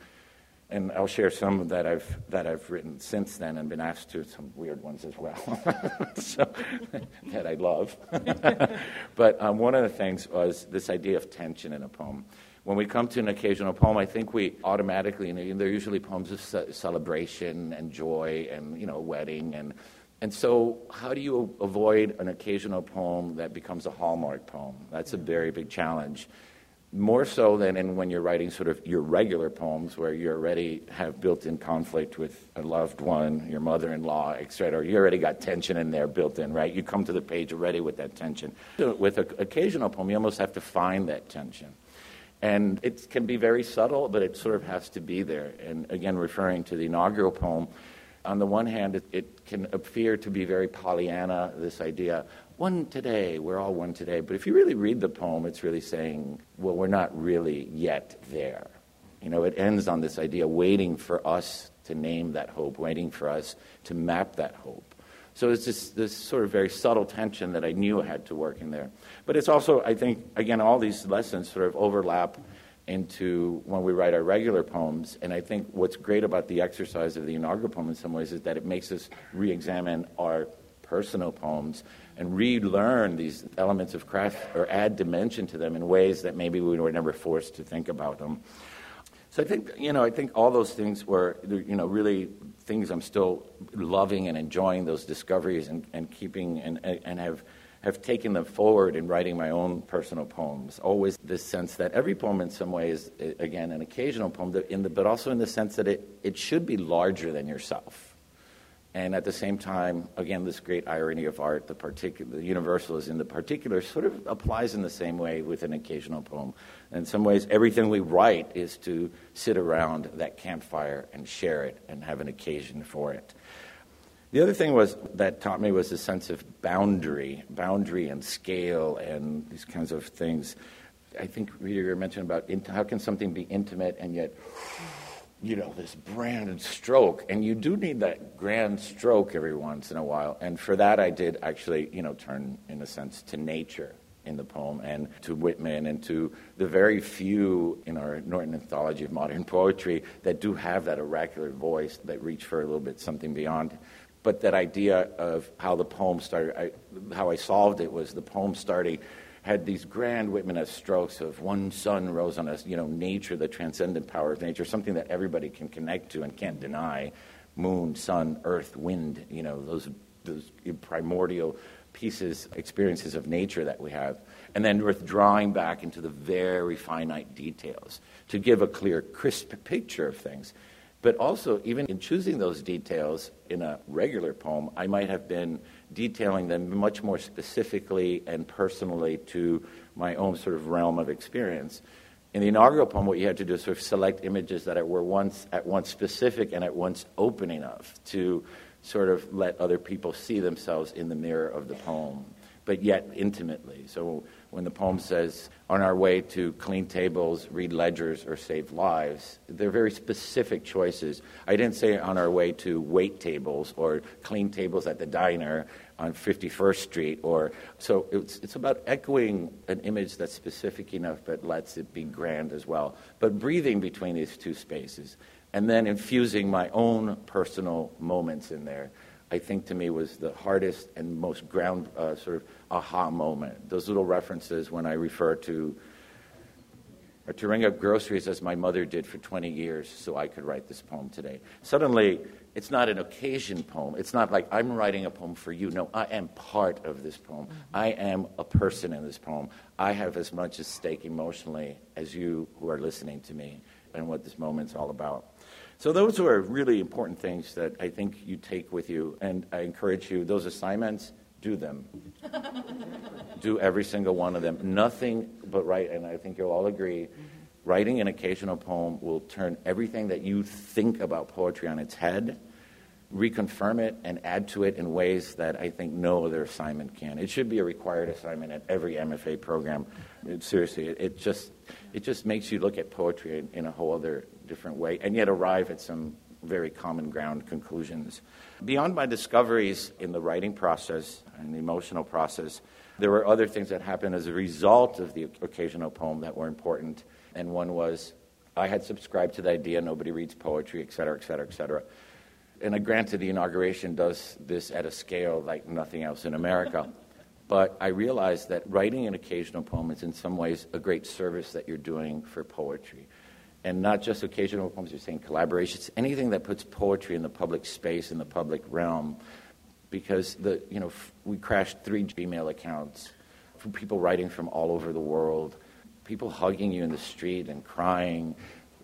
S5: and I'll share some that I've, that I've written since then and been asked to, some weird ones as well, so, that I love. but um, one of the things was this idea of tension in a poem when we come to an occasional poem, I think we automatically, know, they're usually poems of celebration and joy and, you know, wedding. And, and so, how do you avoid an occasional poem that becomes a hallmark poem? That's a very big challenge. More so than in when you're writing sort of your regular poems where you already have built in conflict with a loved one, your mother in law, etc. You already got tension in there built in, right? You come to the page already with that tension. With an occasional poem, you almost have to find that tension. And it can be very subtle, but it sort of has to be there. And again, referring to the inaugural poem, on the one hand, it, it, can appear to be very Pollyanna, this idea, one today, we're all one today. But if you really read the poem, it's really saying, well, we're not really yet there. You know, it ends on this idea, waiting for us to name that hope, waiting for us to map that hope. So it's this, this sort of very subtle tension that I knew I had to work in there. But it's also, I think, again, all these lessons sort of overlap into when we write our regular poems. And I think what's great about the exercise of the inaugural poem in some ways is that it makes us re examine our personal poems and relearn these elements of craft or add dimension to them in ways that maybe we were never forced to think about them. So I think, you know, I think all those things were, you know, really things I'm still loving and enjoying those discoveries and, and keeping and, and have have taken them forward in writing my own personal poems. Always this sense that every poem, in some ways, again, an occasional poem, the, but also in the sense that it, it should be larger than yourself. And at the same time, again, this great irony of art, the particular, the universal is in the particular, sort of applies in the same way with an occasional poem. In some ways, everything we write is to sit around that campfire and share it and have an occasion for it. The other thing was that taught me was a sense of boundary, boundary and scale and these kinds of things. I think Rita mentioned about how can something be intimate and yet you know, this grand stroke. And you do need that grand stroke every once in a while. And for that, I did actually, you know, turn, in a sense, to nature in the poem and to Whitman and to the very few in our Norton Anthology of Modern Poetry that do have that oracular voice that reach for a little bit something beyond. But that idea of how the poem started, I, how I solved it was the poem starting had these grand Whitman strokes of one sun rose on us, you know, nature, the transcendent power of nature, something that everybody can connect to and can't deny. Moon, sun, earth, wind, you know, those, those primordial pieces, experiences of nature that we have. And then withdrawing back into the very finite details to give a clear, crisp picture of things. But also, even in choosing those details in a regular poem, I might have been detailing them much more specifically and personally to my own sort of realm of experience. In the inaugural poem, what you had to do is sort of select images that were once at once specific and at once open enough to sort of let other people see themselves in the mirror of the poem, but yet intimately. So when the poem says, on our way to clean tables, read ledgers, or save lives, they're very specific choices. I didn't say on our way to wait tables or clean tables at the diner on 51st Street, or so it's, it's about echoing an image that's specific enough but lets it be grand as well. But breathing between these two spaces and then infusing my own personal moments in there. I think to me was the hardest and most ground uh, sort of aha moment. Those little references when I refer to or to ring up groceries as my mother did for 20 years so I could write this poem today. Suddenly, it's not an occasion poem. It's not like I'm writing a poem for you. No, I am part of this poem. I am a person in this poem. I have as much at stake emotionally as you who are listening to me and what this moment's all about. So those are really important things that I think you take with you, and I encourage you. Those assignments, do them. do every single one of them. Nothing but write, and I think you'll all agree. Mm-hmm. Writing an occasional poem will turn everything that you think about poetry on its head, reconfirm it, and add to it in ways that I think no other assignment can. It should be a required assignment at every MFA program. It, seriously, it, it, just it just makes you look at poetry in, in a whole other different way, and yet arrive at some very common ground conclusions. Beyond my discoveries in the writing process and the emotional process, there were other things that happened as a result of the occasional poem that were important. And one was I had subscribed to the idea nobody reads poetry, et cetera, et cetera, et cetera. And I granted the inauguration does this at a scale like nothing else in America. but I realized that writing an occasional poem is in some ways a great service that you're doing for poetry and not just occasional poems, you're saying collaborations, anything that puts poetry in the public space, in the public realm. Because the, you know, we crashed three Gmail accounts from people writing from all over the world, people hugging you in the street and crying,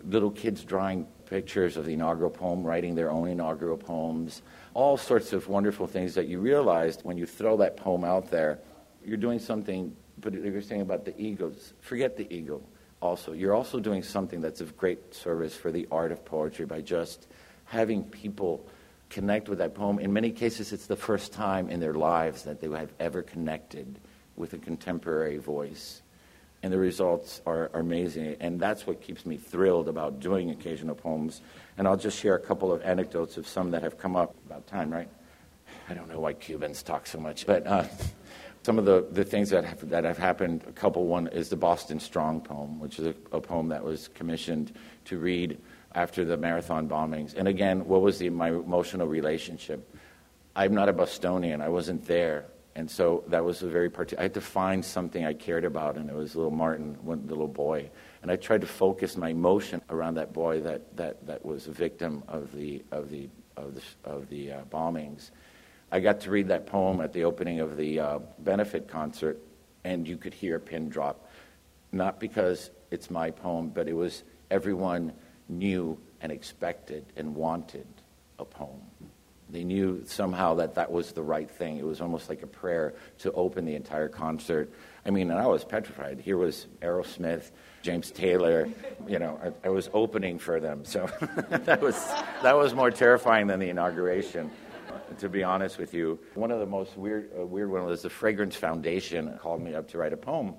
S5: little kids drawing pictures of the inaugural poem, writing their own inaugural poems, all sorts of wonderful things that you realized when you throw that poem out there, you're doing something, but you're saying about the egos. Forget the ego also. You're also doing something that's of great service for the art of poetry by just having people connect with that poem. In many cases, it's the first time in their lives that they have ever connected with a contemporary voice. And the results are, are amazing. And that's what keeps me thrilled about doing occasional poems. And I'll just share a couple of anecdotes of some that have come up about time, right? I don't know why Cubans talk so much, but uh, some of the, the things that have, that have happened, a couple, one is the Boston Strong poem, which is a, a poem that was commissioned to read after the marathon bombings. And again, what was the, my emotional relationship? I'm not a Bostonian. I wasn't there. And so that was a very particular. I had to find something I cared about, and it was little Martin, one little boy. And I tried to focus my emotion around that boy that, that, that was a victim of the, of the, of the, of the uh, bombings. I got to read that poem at the opening of the uh, benefit concert, and you could hear a pin drop. Not because it's my poem, but it was everyone knew and expected and wanted a poem. They knew somehow that that was the right thing. It was almost like a prayer to open the entire concert. I mean, and I was petrified. Here was Aerosmith, James Taylor. You know, I, I was opening for them. So that was that was more terrifying than the inauguration. To be honest with you, one of the most weird uh, weird one was the Fragrance Foundation called me up to write a poem,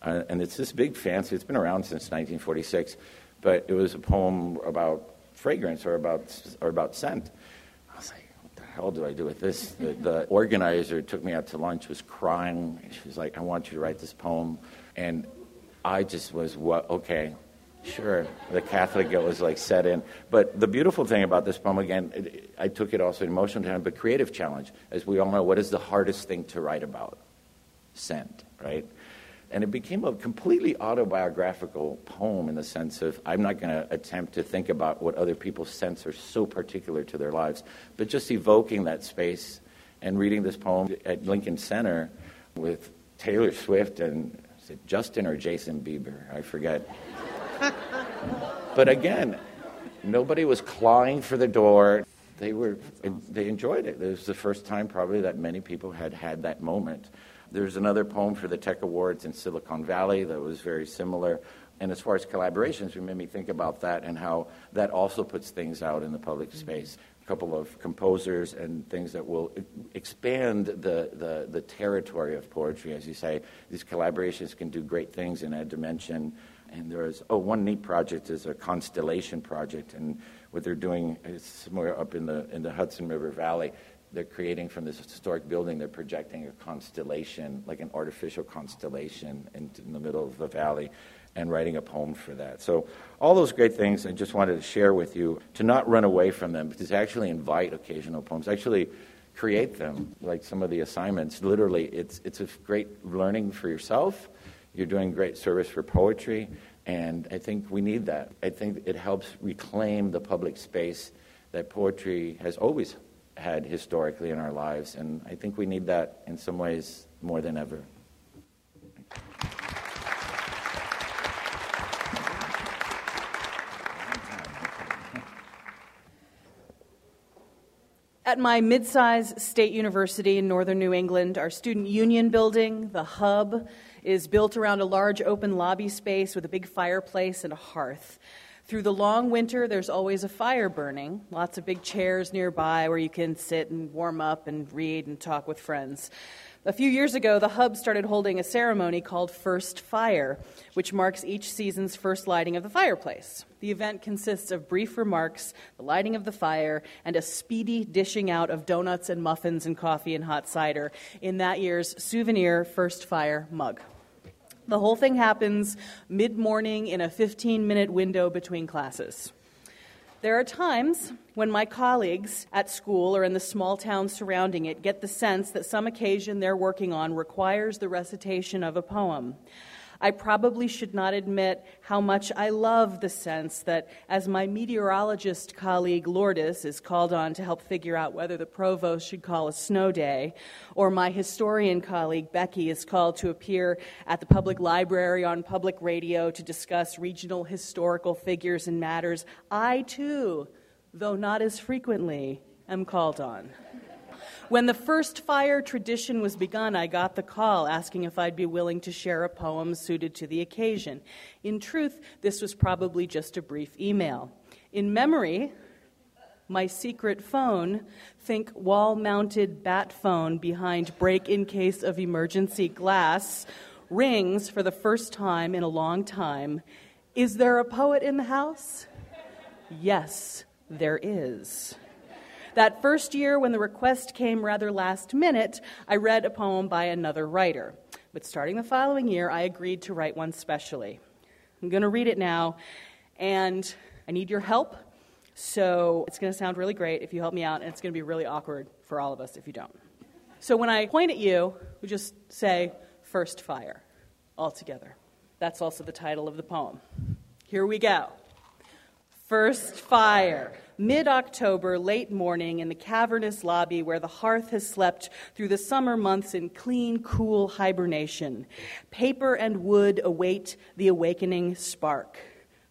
S5: uh, and it's this big fancy. It's been around since 1946, but it was a poem about fragrance or about or about scent I was like, what the hell do I do with this? The, the organizer took me out to lunch, was crying. She was like, I want you to write this poem. And I just was, what, okay, sure. The Catholic guilt was like set in. But the beautiful thing about this poem, again, it, I took it also in emotional time, but creative challenge. As we all know, what is the hardest thing to write about? Scent, right? And it became a completely autobiographical poem in the sense of I'm not going to attempt to think about what other people's scents are so particular to their lives, but just evoking that space and reading this poem at Lincoln Center with Taylor Swift and is it Justin or Jason Bieber? I forget. but again, nobody was clawing for the door. They were they enjoyed it. It was the first time probably that many people had had that moment. There's another poem for the Tech Awards in Silicon Valley that was very similar. And as far as collaborations, it made me think about that and how that also puts things out in the public mm-hmm. space. A couple of composers and things that will expand the, the, the territory of poetry, as you say. These collaborations can do great things and add dimension. And there's, oh, one neat project is a constellation project. And what they're doing is somewhere up in the, in the Hudson River Valley they're creating from this historic building, they're projecting a constellation, like an artificial constellation in, in, the middle of the valley, and writing a poem for that. So, all those great things I just wanted to share with you to not run away from them, but to actually invite occasional poems, actually create them, like some of the assignments. Literally, it's, it's a great learning for yourself. You're doing great service for poetry, and I think we need that. I think it helps reclaim the public space that poetry has always had historically in our lives. And I think we need that in some ways more than ever.
S6: At my mid-sized state university in northern New England, our student union building, the hub, is built around a large open lobby space with a big fireplace and a hearth. Through the long winter, there's always a fire burning, lots of big chairs nearby where you can sit and warm up and read and talk with friends. A few years ago, the Hub started holding a ceremony called First Fire, which marks each season's first lighting of the fireplace. The event consists of brief remarks, the lighting of the fire, and a speedy dishing out of donuts and muffins and coffee and hot cider in that year's souvenir First Fire mug. The whole thing happens mid morning in a 15 minute window between classes. There are times when my colleagues at school or in the small towns surrounding it get the sense that some occasion they're working on requires the recitation of a poem. I probably should not admit how much I love the sense that as my meteorologist colleague Lourdes is called on to help figure out whether the provost should call a snow day, or my historian colleague Becky is called to appear at the public library on public radio to discuss regional historical figures and matters, I too, though not as frequently, am called on. When the first fire tradition was begun, I got the call asking if I'd be willing to share a poem suited to the occasion. In truth, this was probably just a brief email. In memory, my secret phone, think wall mounted bat phone behind break in case of emergency glass, rings for the first time in a long time. Is there a poet in the house? Yes, there is. That first year, when the request came rather last minute, I read a poem by another writer. But starting the following year, I agreed to write one specially. I'm going to read it now, and I need your help. So it's going to sound really great if you help me out, and it's going to be really awkward for all of us if you don't. So when I point at you, we just say, First Fire, all together. That's also the title of the poem. Here we go. First Fire. Mid October, late morning, in the cavernous lobby where the hearth has slept through the summer months in clean, cool hibernation. Paper and wood await the awakening spark.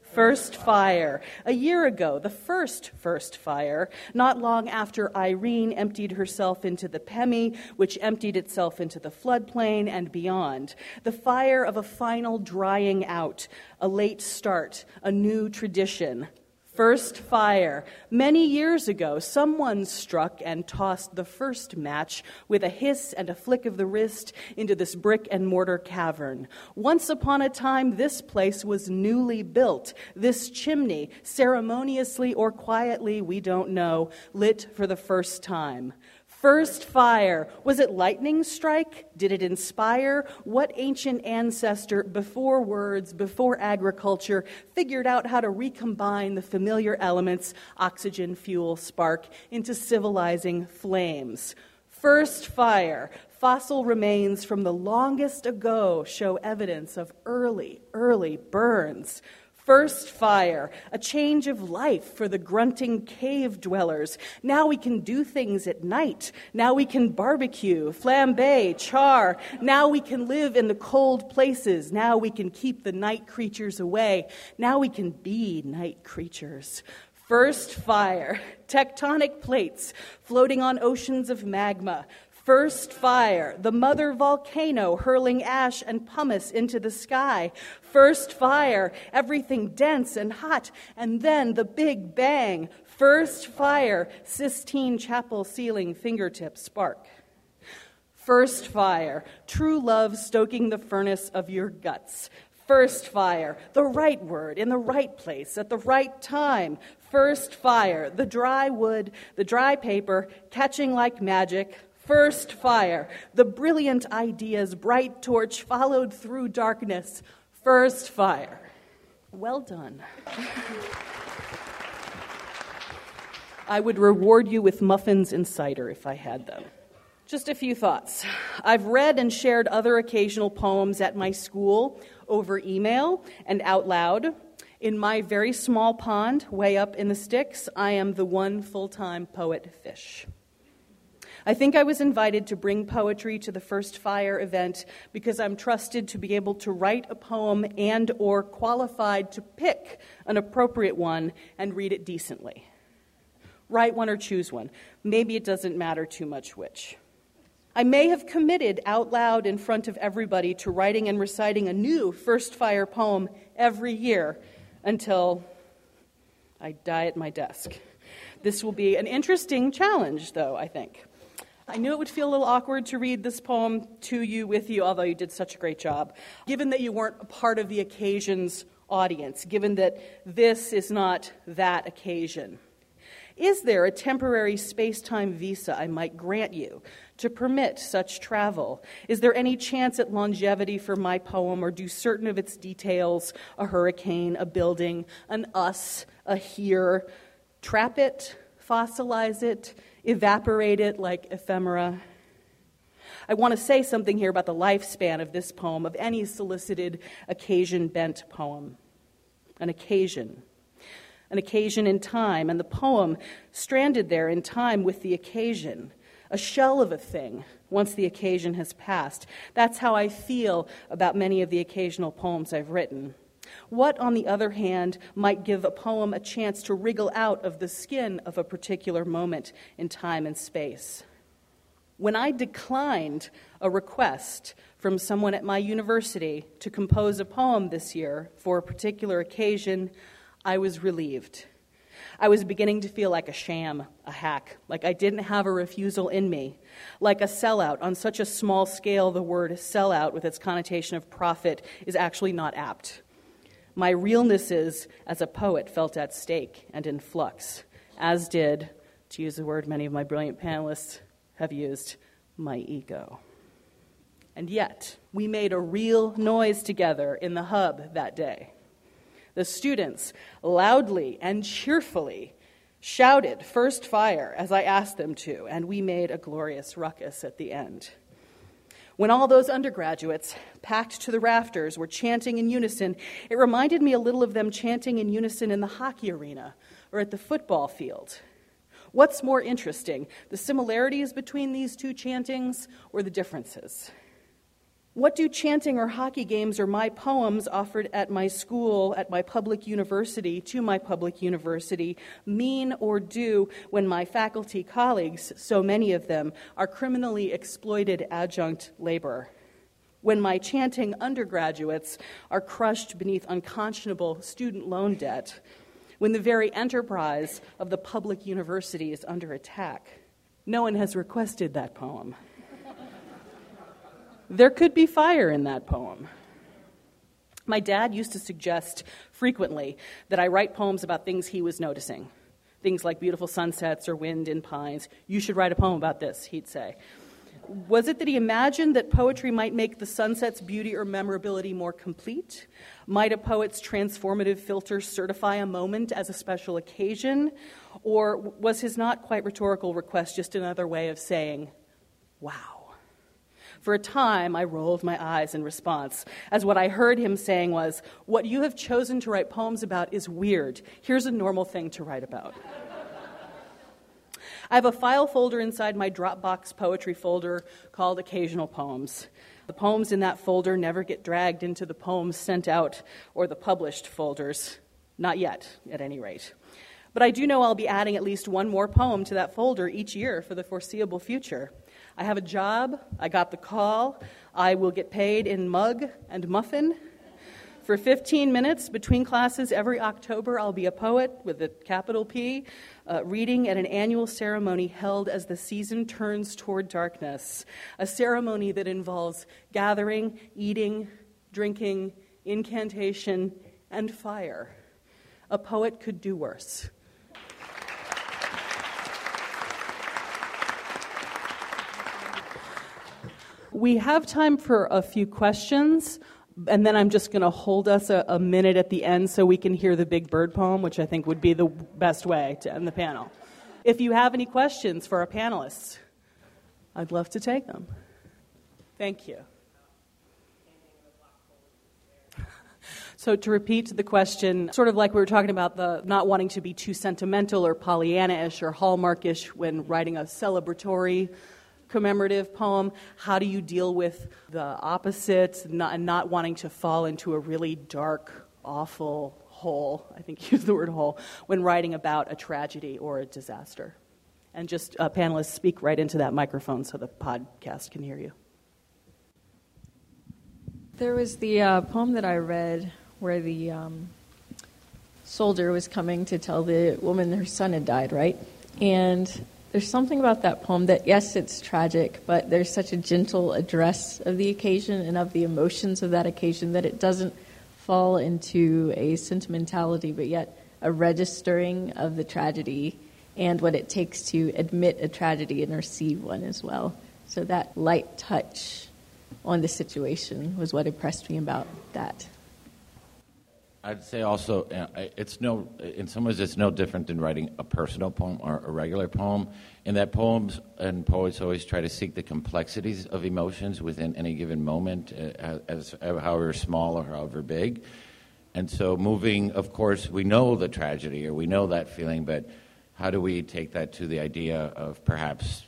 S6: First fire. A year ago, the first first fire, not long after Irene emptied herself into the Pemi, which emptied itself into the floodplain and beyond. The fire of a final drying out, a late start, a new tradition, first fire. Many years ago, someone struck and tossed the first match with a hiss and a flick of the wrist into this brick and mortar cavern. Once upon a time, this place was newly built. This chimney, ceremoniously or quietly, we don't know, lit for the first time. First fire. Was it lightning strike? Did it inspire? What ancient ancestor, before words, before agriculture, figured out how to recombine the familiar elements, oxygen, fuel, spark, into civilizing flames? First fire. Fossil remains from the longest ago show evidence of early, early burns first fire, a change of life for the grunting cave dwellers. Now we can do things at night. Now we can barbecue, flambe, char. Now we can live in the cold places. Now we can keep the night creatures away. Now we can be night creatures. First fire, tectonic plates floating on oceans of magma, First fire, the mother volcano hurling ash and pumice into the sky. First fire, everything dense and hot. And then the big bang. First fire, Sistine Chapel ceiling fingertip spark. First fire, true love stoking the furnace of your guts. First fire, the right word in the right place at the right time. First fire, the dry wood, the dry paper, catching like magic first fire, the brilliant idea's bright torch followed through darkness, first fire. Well done. I would reward you with muffins and cider if I had them. Just a few thoughts. I've read and shared other occasional poems at my school over email and out loud. In my very small pond, way up in the sticks, I am the one full time poet fish. I think I was invited to bring poetry to the First Fire event because I'm trusted to be able to write a poem and or qualified to pick an appropriate one and read it decently. Write one or choose one. Maybe it doesn't matter too much which. I may have committed out loud in front of everybody to writing and reciting a new First Fire poem every year until I die at my desk. This will be an interesting challenge, though, I think. I knew it would feel a little awkward to read this poem to you with you, although you did such a great job. Given that you weren't a part of the occasion's audience, given that this is not that occasion, is there a temporary space time visa I might grant you to permit such travel? Is there any chance at longevity for my poem, or do certain of its details, a hurricane, a building, an us, a here, trap it, fossilize it, evaporate it like ephemera. I want to say something here about the lifespan of this poem, of any solicited occasion bent poem. An occasion. An occasion in time, and the poem stranded there in time with the occasion. A shell of a thing once the occasion has passed. That's how I feel about many of the occasional poems I've written. What, on the other hand, might give a poem a chance to wriggle out of the skin of a particular moment in time and space? When I declined a request from someone at my university to compose a poem this year for a particular occasion, I was relieved. I was beginning to feel like a sham, a hack, like I didn't have a refusal in me, like a sellout. On such a small scale, the word sellout, with its connotation of profit, is actually not apt. My realnesses as a poet felt at stake and in flux, as did, to use a word many of my brilliant panelists have used, my ego. And yet, we made a real noise together in the hub that day. The students loudly and cheerfully shouted first fire as I asked them to, and we made a glorious ruckus at the end. When all those undergraduates, packed to the rafters, were chanting in unison, it reminded me a little of them chanting in unison in the hockey arena or at the football field. What's more interesting, the similarities between these two chantings or the differences? What do chanting or hockey games or my poems offered at my school, at my public university, to my public university, mean or do when my faculty colleagues, so many of them, are criminally exploited adjunct labor? When my chanting undergraduates are crushed beneath unconscionable student loan debt? When the very enterprise of the public university is under attack? No one has requested that poem. There could be fire in that poem. My dad used to suggest frequently that I write poems about things he was noticing. Things like beautiful sunsets or wind in pines. You should write a poem about this, he'd say. Was it that he imagined that poetry might make the sunset's beauty or memorability more complete? Might a poet's transformative filter certify a moment as a special occasion? Or was his not quite rhetorical request just another way of saying, wow? For a time, I rolled my eyes in response, as what I heard him saying was, What you have chosen to write poems about is weird. Here's a normal thing to write about. I have a file folder inside my Dropbox poetry folder called Occasional Poems. The poems in that folder never get dragged into the poems sent out or the published folders. Not yet, at any rate. But I do know I'll be adding at least one more poem to that folder each year for the foreseeable future. I have a job, I got the call, I will get paid in mug and muffin. For 15 minutes between classes every October, I'll be a poet with a capital P, uh, reading at an annual ceremony held as the season turns toward darkness. A ceremony that involves gathering, eating, drinking, incantation, and fire. A poet could do worse. We have time for a few questions, and then I'm just going to hold us a, a, minute at the end so we can hear the Big Bird poem, which I think would be the best way to end the panel. If you have any questions for our panelists, I'd love to take them. Thank you. So, to repeat the question, sort of like we were talking about the not wanting to be too sentimental or Pollyanna ish or Hallmarkish when writing a celebratory commemorative poem, how do you deal with the opposite not, and not wanting to fall into a really dark, awful hole? I think use the word hole when writing about a tragedy or a disaster. And just uh, panelists speak right into that microphone so the podcast can hear you.
S3: There was the uh, poem that I read where the um, soldier was coming to tell the woman her son had died, right? And there's something about that poem that, yes, it's tragic, but there's such a gentle address of the occasion and of the emotions of that occasion that it doesn't fall into a sentimentality, but yet a registering of the tragedy and what it takes to admit a tragedy and receive one as well. So that light touch on the situation was what impressed me about that.
S5: I'd say also, uh, it's no, in some ways, it's no different than writing a personal poem or a regular poem. In that poems and poets always try to seek the complexities of emotions within any given moment, uh, as, as however small or however big. And so, moving, of course, we know the tragedy or we know that feeling, but how do we take that to the idea of perhaps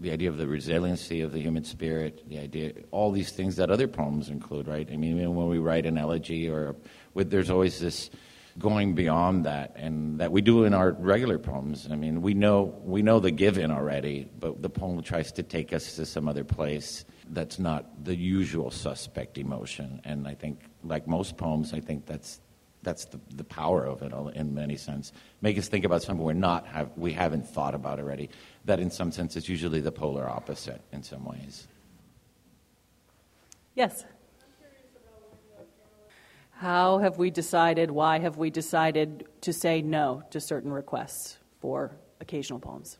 S5: the idea of the resiliency of the human spirit, the idea, all these things that other poems include, right? I mean, when we write an elegy or with, there's always this going beyond that, and that we do in our regular poems. I mean, we know we know the given already, but the poem tries to take us to some other place that's not the usual suspect emotion. And I think, like most poems, I think that's that's the, the power of it in many sense. Make us think about something we're not have we haven't thought about already. That in some sense is usually the polar opposite in some ways.
S6: Yes. How have we decided, why have we decided to say no to certain requests for occasional poems?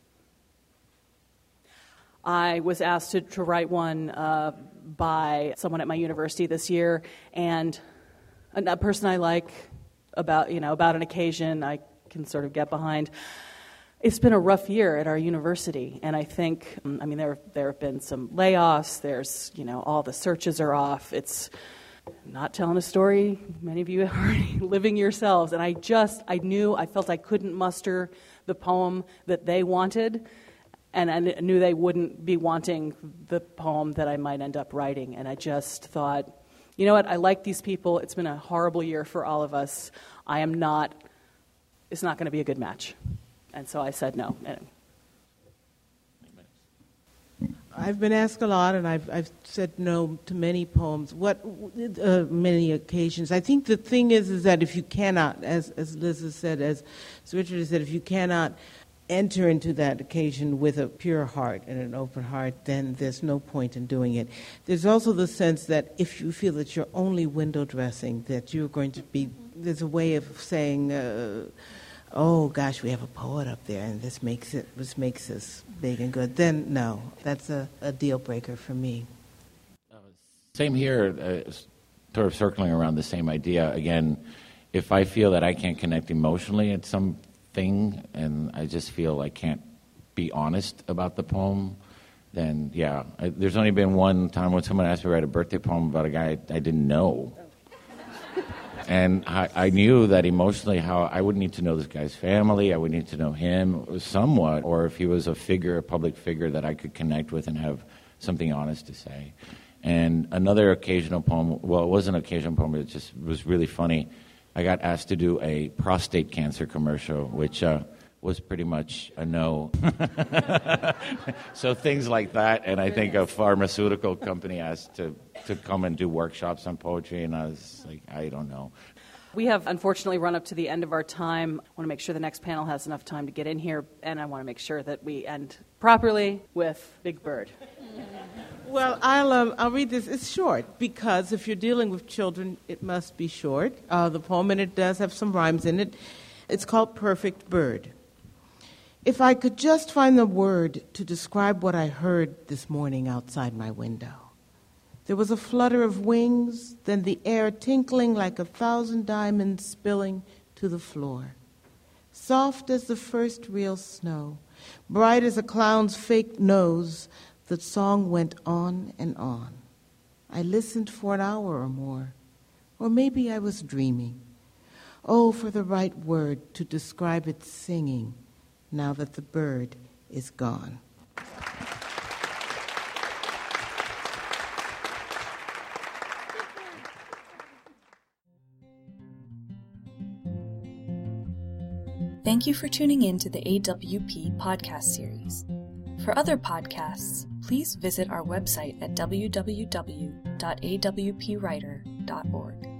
S6: I was asked to, to write one uh, by someone at my university this year, and a, a person I like about, you know, about an occasion I can sort of get behind. It's been a rough year at our university, and I think, mm, I mean, there there have been some layoffs. There's, you know, all the searches are off. It's not telling a story. Many of you are living yourselves, and I just, I knew, I felt I couldn't muster the poem that they wanted, and I knew they wouldn't be wanting the poem that I might end up writing, and I just thought, you know what? I like these people. It's been a horrible year for all of us. I am not. It's not going to be a good match. And so I said no.
S4: I've been asked a lot, and I've, I've said no to many poems. What uh, many occasions. I think the thing is, is that if you cannot, as as Liz has said, as, as Richard has said, if you cannot enter into that occasion with a pure heart and an open heart, then there's no point in doing it. There's also the sense that if you feel that you're only window dressing, that you're going to be. There's a way of saying. Uh, oh gosh, we have a poet up there, and this makes it this makes us big and good. Then no, that's a, a deal breaker for me.
S5: Same here, uh, sort of circling around the same idea again. If I feel that I can't connect emotionally at something, and I just feel I can't be honest about the poem, then yeah. I, there's only been one time when someone asked me to write a birthday poem about a guy I, I didn't know. Oh. And I, I, knew that emotionally how I would need to know this guy's family, I would need to know him somewhat, or if he was a figure, a public figure that I could connect with and have something honest to say. And another occasional poem, well, it wasn't an occasional poem, it just was really funny. I got asked to do a prostate cancer commercial, which uh, was pretty much a no. so things like that, and I think a pharmaceutical company asked to to come and do workshops on poetry, and I was like, I don't know.
S6: We have unfortunately run up to the end of our time. I want to make sure the next panel has enough time to get in here, and I want to make sure that we end properly with Big Bird.
S4: Well, I'll, um, I'll read this. It's short because if you're dealing with children, it must be short. Uh, the poem, and it does have some rhymes in it. It's called Perfect Bird. If I could just find the word to describe what I heard this morning outside my window. There was a flutter of wings, then the air tinkling like a thousand diamonds spilling to the floor. Soft as the first real snow, bright as a clown's fake nose, the song went on and on. I listened for an hour or more, or maybe I was dreaming. Oh, for the right word to describe its singing now that the bird is gone.
S7: Thank you for tuning in to the AWP podcast series. For other podcasts, please visit our website at www.awpwriter.org.